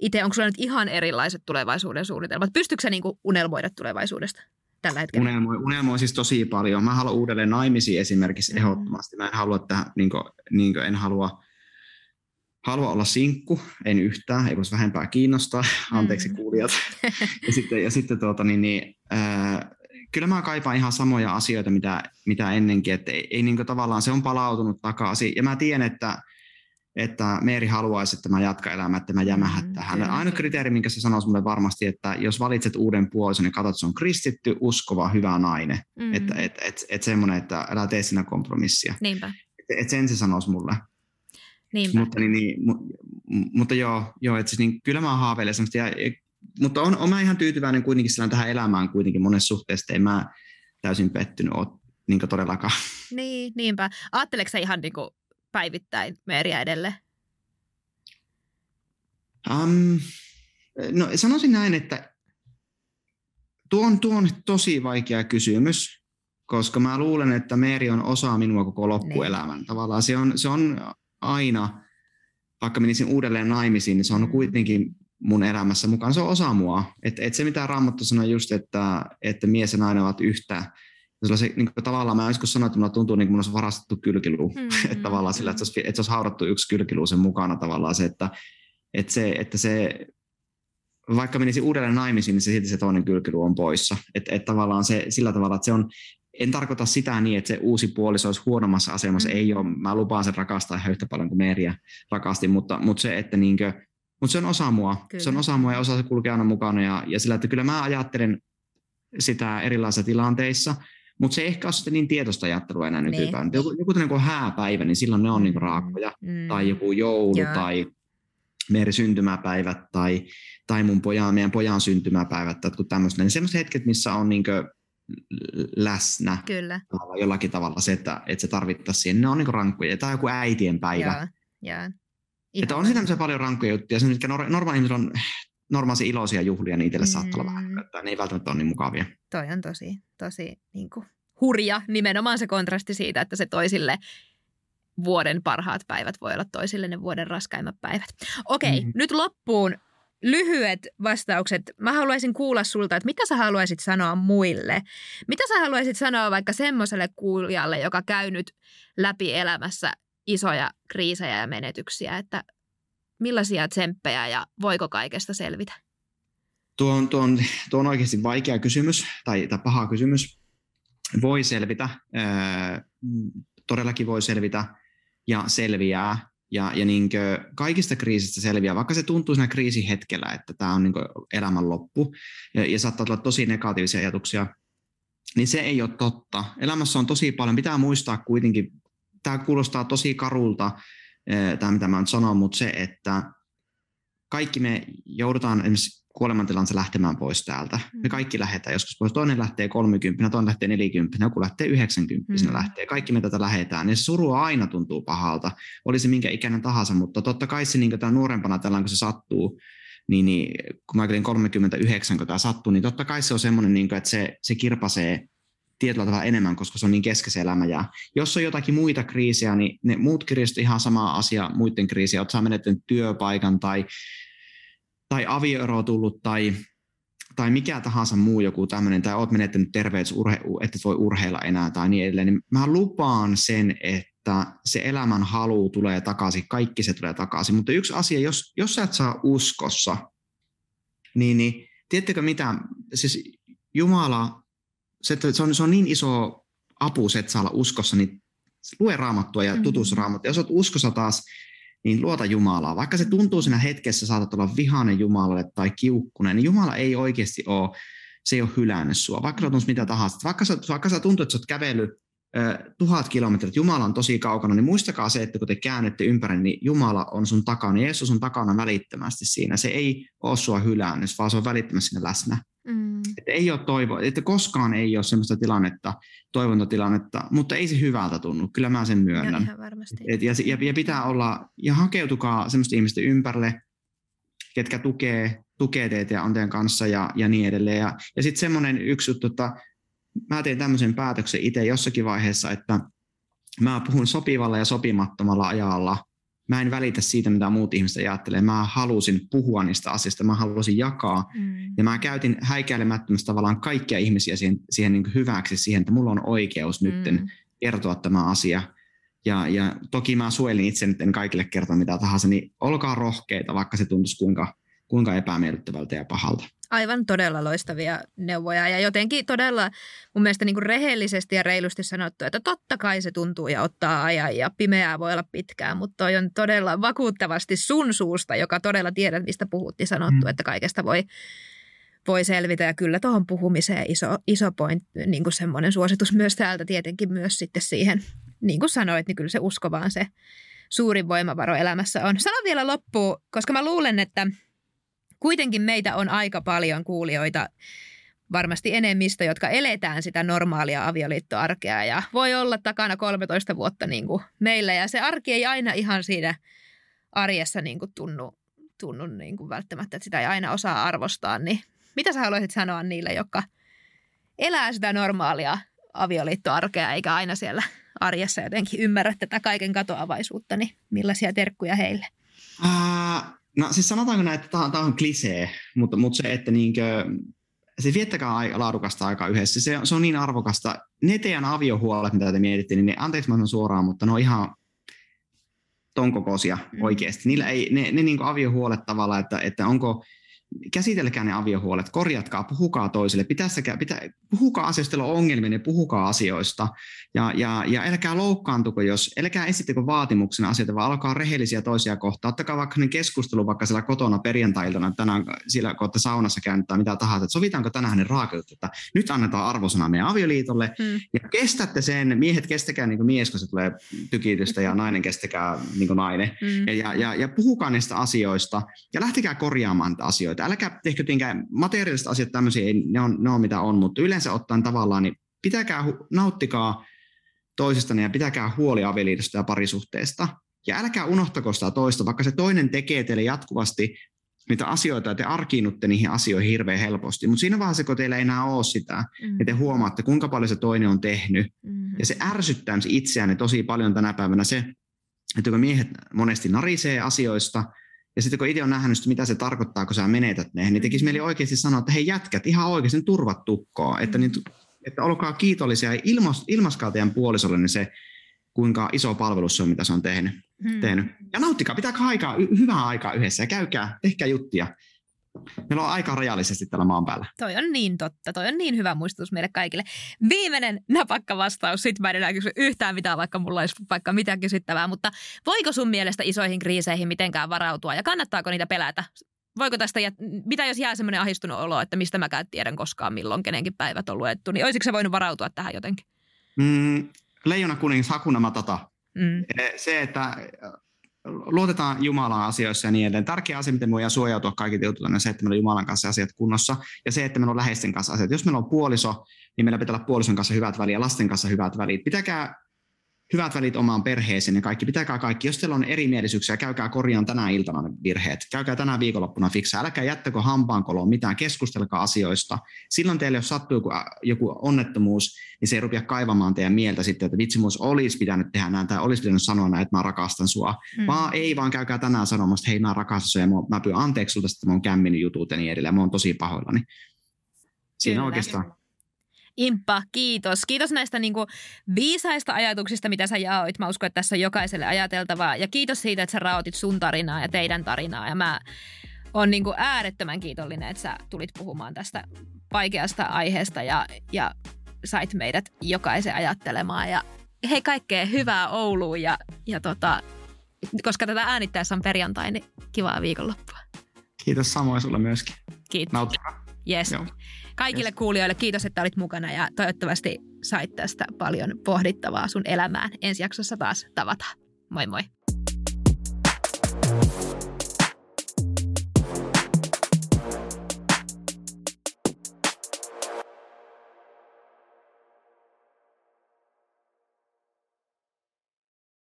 itse, onko sulla nyt ihan erilaiset tulevaisuuden suunnitelmat? Pystytkö sä niin kuin unelmoida tulevaisuudesta tällä hetkellä? Unelmoi, unelmoi siis tosi paljon. Mä haluan uudelleen naimisiin esimerkiksi mm. ehdottomasti. Mä en halua, että, niin kuin, niin kuin, en halua, halua olla sinkku, en yhtään, ei voisi vähempää kiinnostaa, anteeksi mm. kuulijat. ja sitten, ja sitten tuota, niin, niin, äh, kyllä mä kaipaan ihan samoja asioita, mitä, mitä ennenkin, että ei, ei niin kuin, tavallaan se on palautunut takaisin. Ja mä tiedän, että että Meeri haluaisi, että mä jatkan elämää, että mä jämähät mm, tähän. Ainoa kriteeri, minkä se sanoisi mulle varmasti, että jos valitset uuden puolison, niin katsot, että se on kristitty, uskova, hyvä nainen. Mm. Että et, et, et semmoinen, että älä tee siinä kompromissia. Niinpä. Et, et sen se sanoisi mulle. Niinpä. Mutta, niin, niin, mu, mutta joo, joo että siis niin, kyllä mä haaveilen semmoista. Ja, mutta on, on mä ihan tyytyväinen kuitenkin tähän elämään kuitenkin monessa suhteessa. En mä täysin pettynyt ole niin todellakaan. Niin, niinpä. Ajatteleeko ihan niin kuin päivittäin Meeriä edelle? Um, no sanoisin näin, että tuo on, tuo on tosi vaikea kysymys, koska mä luulen, että Meeri on osa minua koko loppuelämän. Niin. Tavallaan se on, se on aina, vaikka menisin uudelleen naimisiin, niin se on kuitenkin mun elämässä mukana. Se on osa mua. Että et se, mitä Raamattu sanoi just, että, että mies ja nainen ovat yhtä, se, niin kuin, tavallaan mä joskus sanoin, että mulla tuntuu niin kuin mulla olisi varastettu kylkiluu. Mm-hmm. että tavallaan sillä, että se, olisi, että se olisi haudattu yksi kylkiluu sen mukana tavallaan se, että, että se, että se vaikka menisi uudelleen naimisiin, niin se silti se toinen kylkiluu on poissa. Että et tavallaan se, sillä tavalla, että se on, en tarkoita sitä niin, että se uusi puoliso olisi huonommassa asemassa. Mm. Ei ole, mä lupaan sen rakastaa ihan yhtä paljon kuin Meeriä rakasti, mutta, mutta se, että niinkö, mutta se on osa mua. Kyllä. Se on osa mua ja osa se kulkee aina mukana. Ja, ja sillä, että kyllä mä ajattelen sitä erilaisissa tilanteissa – mutta se ei ehkä ole sitten niin tietoista ajattelua enää niin. nykypäivänä. Joku, joku kuin hääpäivä, niin silloin ne on niin raakoja. Mm. Tai joku joulu Joo. tai meidän syntymäpäivät tai, tai mun pojan, meidän pojan syntymäpäivät tai tämmöiset. Niin semmoiset hetket, missä on niin läsnä Kyllä. jollakin tavalla se, että, että se tarvittaisiin siihen. Ne on niin rankkoja. Tai joku äitien päivä. Joo. Joo. Että on siinä paljon rankkoja juttuja. Se, mitkä normaali on normaali iloisia juhlia, niin itselle mm. saattaa olla vähän, mm. että ne ei välttämättä ole niin mukavia. Toi on tosi, tosi niin kuin hurja nimenomaan se kontrasti siitä, että se toisille vuoden parhaat päivät voi olla toisille ne vuoden raskaimmat päivät. Okei, mm. nyt loppuun lyhyet vastaukset. Mä haluaisin kuulla sulta, että mitä sä haluaisit sanoa muille? Mitä sä haluaisit sanoa vaikka semmoiselle kuulijalle, joka käy nyt läpi elämässä isoja kriisejä ja menetyksiä, että millaisia tsemppejä ja voiko kaikesta selvitä? Tuo on, tuo on, tuo on oikeasti vaikea kysymys tai, tai paha kysymys. Voi selvitä, ää, todellakin voi selvitä ja selviää. Ja, ja niin kaikista kriisistä selviää, vaikka se tuntuu siinä kriisihetkellä, että tämä on niin elämän loppu ja, ja saattaa olla tosi negatiivisia ajatuksia, niin se ei ole totta. Elämässä on tosi paljon, pitää muistaa kuitenkin, tämä kuulostaa tosi karulta, tämä mitä mä nyt sanon, mutta se, että kaikki me joudutaan esimerkiksi kuolemantilansa lähtemään pois täältä. Me mm. kaikki lähdetään joskus pois. Toinen lähtee 30, toinen lähtee 40, joku lähtee 90, mm. lähtee. Kaikki me tätä lähdetään. Ja se suru aina tuntuu pahalta, oli se minkä ikäinen tahansa, mutta totta kai se niin tämä nuorempana tällä, kun se sattuu, niin, niin kun mä olin 39, kun tämä sattuu, niin totta kai se on semmoinen, niin kuin, että se, se kirpasee tietyllä tavalla enemmän, koska se on niin keskeisen elämä. Ja jos on jotakin muita kriisejä, niin ne muut kriisit ihan sama asia muiden kriisiä. Oletko menettänyt työpaikan tai tai avioero tullut tai, tai mikä tahansa muu joku tämmöinen, tai oot menettänyt terveys, että voi urheilla enää tai niin edelleen, niin mä lupaan sen, että se elämän halu tulee takaisin, kaikki se tulee takaisin. Mutta yksi asia, jos, jos sä et saa uskossa, niin, niin tiedättekö mitä, siis Jumala, se, se, on, se on niin iso apu se, että saa olla uskossa, niin lue raamattua ja mm. raamattua. Jos olet uskossa taas, niin luota Jumalaa. Vaikka se tuntuu siinä hetkessä, saatat olla vihainen Jumalalle tai kiukkunen, niin Jumala ei oikeasti ole, se ei ole hylännyt sua. Vaikka sä mitä tahansa. Vaikka sä, vaikka sä tuntuu, että sä oot kävellyt tuhat kilometriä, Jumala on tosi kaukana, niin muistakaa se, että kun te käännette ympäri, niin Jumala on sun takana. Jeesus on takana välittömästi siinä. Se ei ole sua hylännyt, vaan se on välittömästi siinä läsnä. Mm. Että ei ole toivo, että koskaan ei ole sellaista tilannetta, toivontotilannetta, mutta ei se hyvältä tunnu. Kyllä mä sen myönnän. Varmasti. Et, ja, ja, ja, pitää olla, ja hakeutukaa semmoista ihmisten ympärille, ketkä tukee, tukee teitä ja on teidän kanssa ja, ja niin edelleen. Ja, ja sitten semmoinen yksi juttu, että mä tein tämmöisen päätöksen itse jossakin vaiheessa, että mä puhun sopivalla ja sopimattomalla ajalla – mä en välitä siitä, mitä muut ihmiset ajattelee. Mä halusin puhua niistä asioista, mä halusin jakaa. Mm. Ja mä käytin häikäilemättömästi tavallaan kaikkia ihmisiä siihen, siihen niin hyväksi, siihen, että mulla on oikeus mm. nyt kertoa tämä asia. Ja, ja toki mä suojelin itse nyt en kaikille kertoa mitä tahansa, niin olkaa rohkeita, vaikka se tuntuisi kuinka, kuinka epämiellyttävältä ja pahalta aivan todella loistavia neuvoja ja jotenkin todella mun mielestä niin kuin rehellisesti ja reilusti sanottu, että totta kai se tuntuu ja ottaa ajan ja pimeää voi olla pitkään, mutta toi on todella vakuuttavasti sun suusta, joka todella tiedät, mistä puhuttiin sanottu, mm. että kaikesta voi, voi selvitä ja kyllä tuohon puhumiseen iso, iso point, niin kuin semmoinen suositus myös täältä tietenkin myös sitten siihen, niin kuin sanoit, niin kyllä se usko vaan se suurin voimavaro elämässä on. Sano vielä loppuun, koska mä luulen, että – kuitenkin meitä on aika paljon kuulijoita, varmasti enemmistö, jotka eletään sitä normaalia avioliittoarkea. Ja voi olla takana 13 vuotta niin kuin meillä. Ja se arki ei aina ihan siinä arjessa niin kuin tunnu, tunnu niin kuin välttämättä, että sitä ei aina osaa arvostaa, niin mitä sä haluaisit sanoa niille, jotka elää sitä normaalia avioliittoarkea eikä aina siellä arjessa jotenkin ymmärrä tätä kaiken katoavaisuutta, niin millaisia terkkuja heille? No siis sanotaanko näin, että tämä on, klisee, mutta, mutta se, että niinkö, se viettäkää laadukasta aikaa yhdessä, se, se on niin arvokasta. Ne teidän aviohuolet, mitä te mietitte, niin ne, anteeksi mä sanon suoraan, mutta ne on ihan ton kokoisia mm. oikeasti. Niillä ei, ne, ne niin aviohuolet tavallaan, että, että onko, käsitelkää ne aviohuolet, korjatkaa, puhukaa toisille, pitässäkää, pitä, puhukaa asioista, on ongelmia, niin puhukaa asioista. Ja, ja, ja älkää loukkaantuko, jos, älkää esittäkö vaatimuksena asioita, vaan alkaa rehellisiä toisia kohtaa. Ottakaa vaikka ne keskustelu vaikka siellä kotona perjantai-iltana, tänään siellä kun saunassa käynyt mitä tahansa, että sovitaanko tänään ne raakatut, että nyt annetaan arvosana meidän avioliitolle. Hmm. Ja kestätte sen, miehet kestäkää niin kuin mies, kun se tulee tykitystä, ja nainen kestäkää niin kuin nainen. Hmm. Ja, ja, ja puhukaa niistä asioista, ja lähtekää korjaamaan niitä asioita asioita. Älkää tehkö tietenkään materiaaliset asiat tämmöisiä, ei, ne, on, ne on mitä on, mutta yleensä ottaen tavallaan, niin pitäkää, nauttikaa toisistanne ja pitäkää huoli avioliitosta ja parisuhteesta. Ja älkää unohtako sitä toista, vaikka se toinen tekee teille jatkuvasti niitä asioita, ja te arkiinnutte niihin asioihin hirveän helposti. Mutta siinä vaiheessa, kun teillä ei enää ole sitä, mm. ja te huomaatte, kuinka paljon se toinen on tehnyt, mm. ja se ärsyttää itseään tosi paljon tänä päivänä se, että kun miehet monesti narisee asioista, ja sitten kun itse on nähnyt, mitä se tarkoittaa, kun sä menetät ne, niin tekisi mieli oikeasti sanoa, että hei jätkät, ihan oikeasti turvat tukkoa, että, niin, että olkaa kiitollisia ja ilmas, ilmaskaa teidän puolisolle niin se, kuinka iso palvelus se on, mitä se on tehnyt. Hmm. tehnyt. Ja nauttikaa, pitääkää aikaa, hyvää aikaa yhdessä ja käykää, tehkää juttia. Meillä on aika rajallisesti tällä maan päällä. Toi on niin totta. Toi on niin hyvä muistutus meille kaikille. Viimeinen napakka vastaus. Sitten mä en enää kysy yhtään mitään, vaikka mulla olisi vaikka mitään kysyttävää. Mutta voiko sun mielestä isoihin kriiseihin mitenkään varautua ja kannattaako niitä pelätä? Voiko tästä, jät... mitä jos jää semmoinen ahistunut olo, että mistä mä tiedän koskaan, milloin kenenkin päivät on luettu, niin olisiko se voinut varautua tähän jotenkin? Mm, Leijona kuningas Hakuna Matata. Mm. Se, että luotetaan Jumalaan asioissa ja niin edelleen. Tärkeä asia, miten me voidaan suojautua kaikilta jutulta, on se, että meillä on Jumalan kanssa asiat kunnossa ja se, että meillä on läheisten kanssa asiat. Jos meillä on puoliso, niin meillä pitää olla puolison kanssa hyvät välit ja lasten kanssa hyvät välit. Pitäkää hyvät välit omaan perheeseen ja kaikki. Pitäkää kaikki. Jos teillä on erimielisyyksiä, käykää korjaan tänään iltana ne virheet. Käykää tänään viikonloppuna fiksaa. Älkää jättäkö hampaankoloon mitään. Keskustelkaa asioista. Silloin teille, jos sattuu joku, joku onnettomuus, niin se ei rupea kaivamaan teidän mieltä sitten, että vitsi, olisi pitänyt tehdä näin tai olisi pitänyt sanoa näin, että mä rakastan sua. Mm. Vaan ei, vaan käykää tänään sanomassa, että hei, mä rakastan sua ja mä, mä pyydän anteeksi sulta, että mä oon kämminyt jutut ja niin edelleen. Mä oon tosi pahoillani. Siinä Kyllä. oikeastaan Imppa, kiitos. Kiitos näistä niin kuin, viisaista ajatuksista, mitä sä jaoit. Mä uskon, että tässä on jokaiselle ajateltavaa. Ja kiitos siitä, että sä raotit sun tarinaa ja teidän tarinaa. Ja mä oon niin kuin, äärettömän kiitollinen, että sä tulit puhumaan tästä vaikeasta aiheesta ja, ja sait meidät jokaisen ajattelemaan. Ja hei kaikkea hyvää Ouluun ja, ja tota, koska tätä äänittäessä on perjantai, niin kivaa viikonloppua. Kiitos samoin sulle myöskin. Kiitos. Nauttikaa. Yes. Joo. Kaikille yes. kuulijoille kiitos, että olit mukana ja toivottavasti sait tästä paljon pohdittavaa sun elämään. Ensi jaksossa taas tavataan. Moi moi.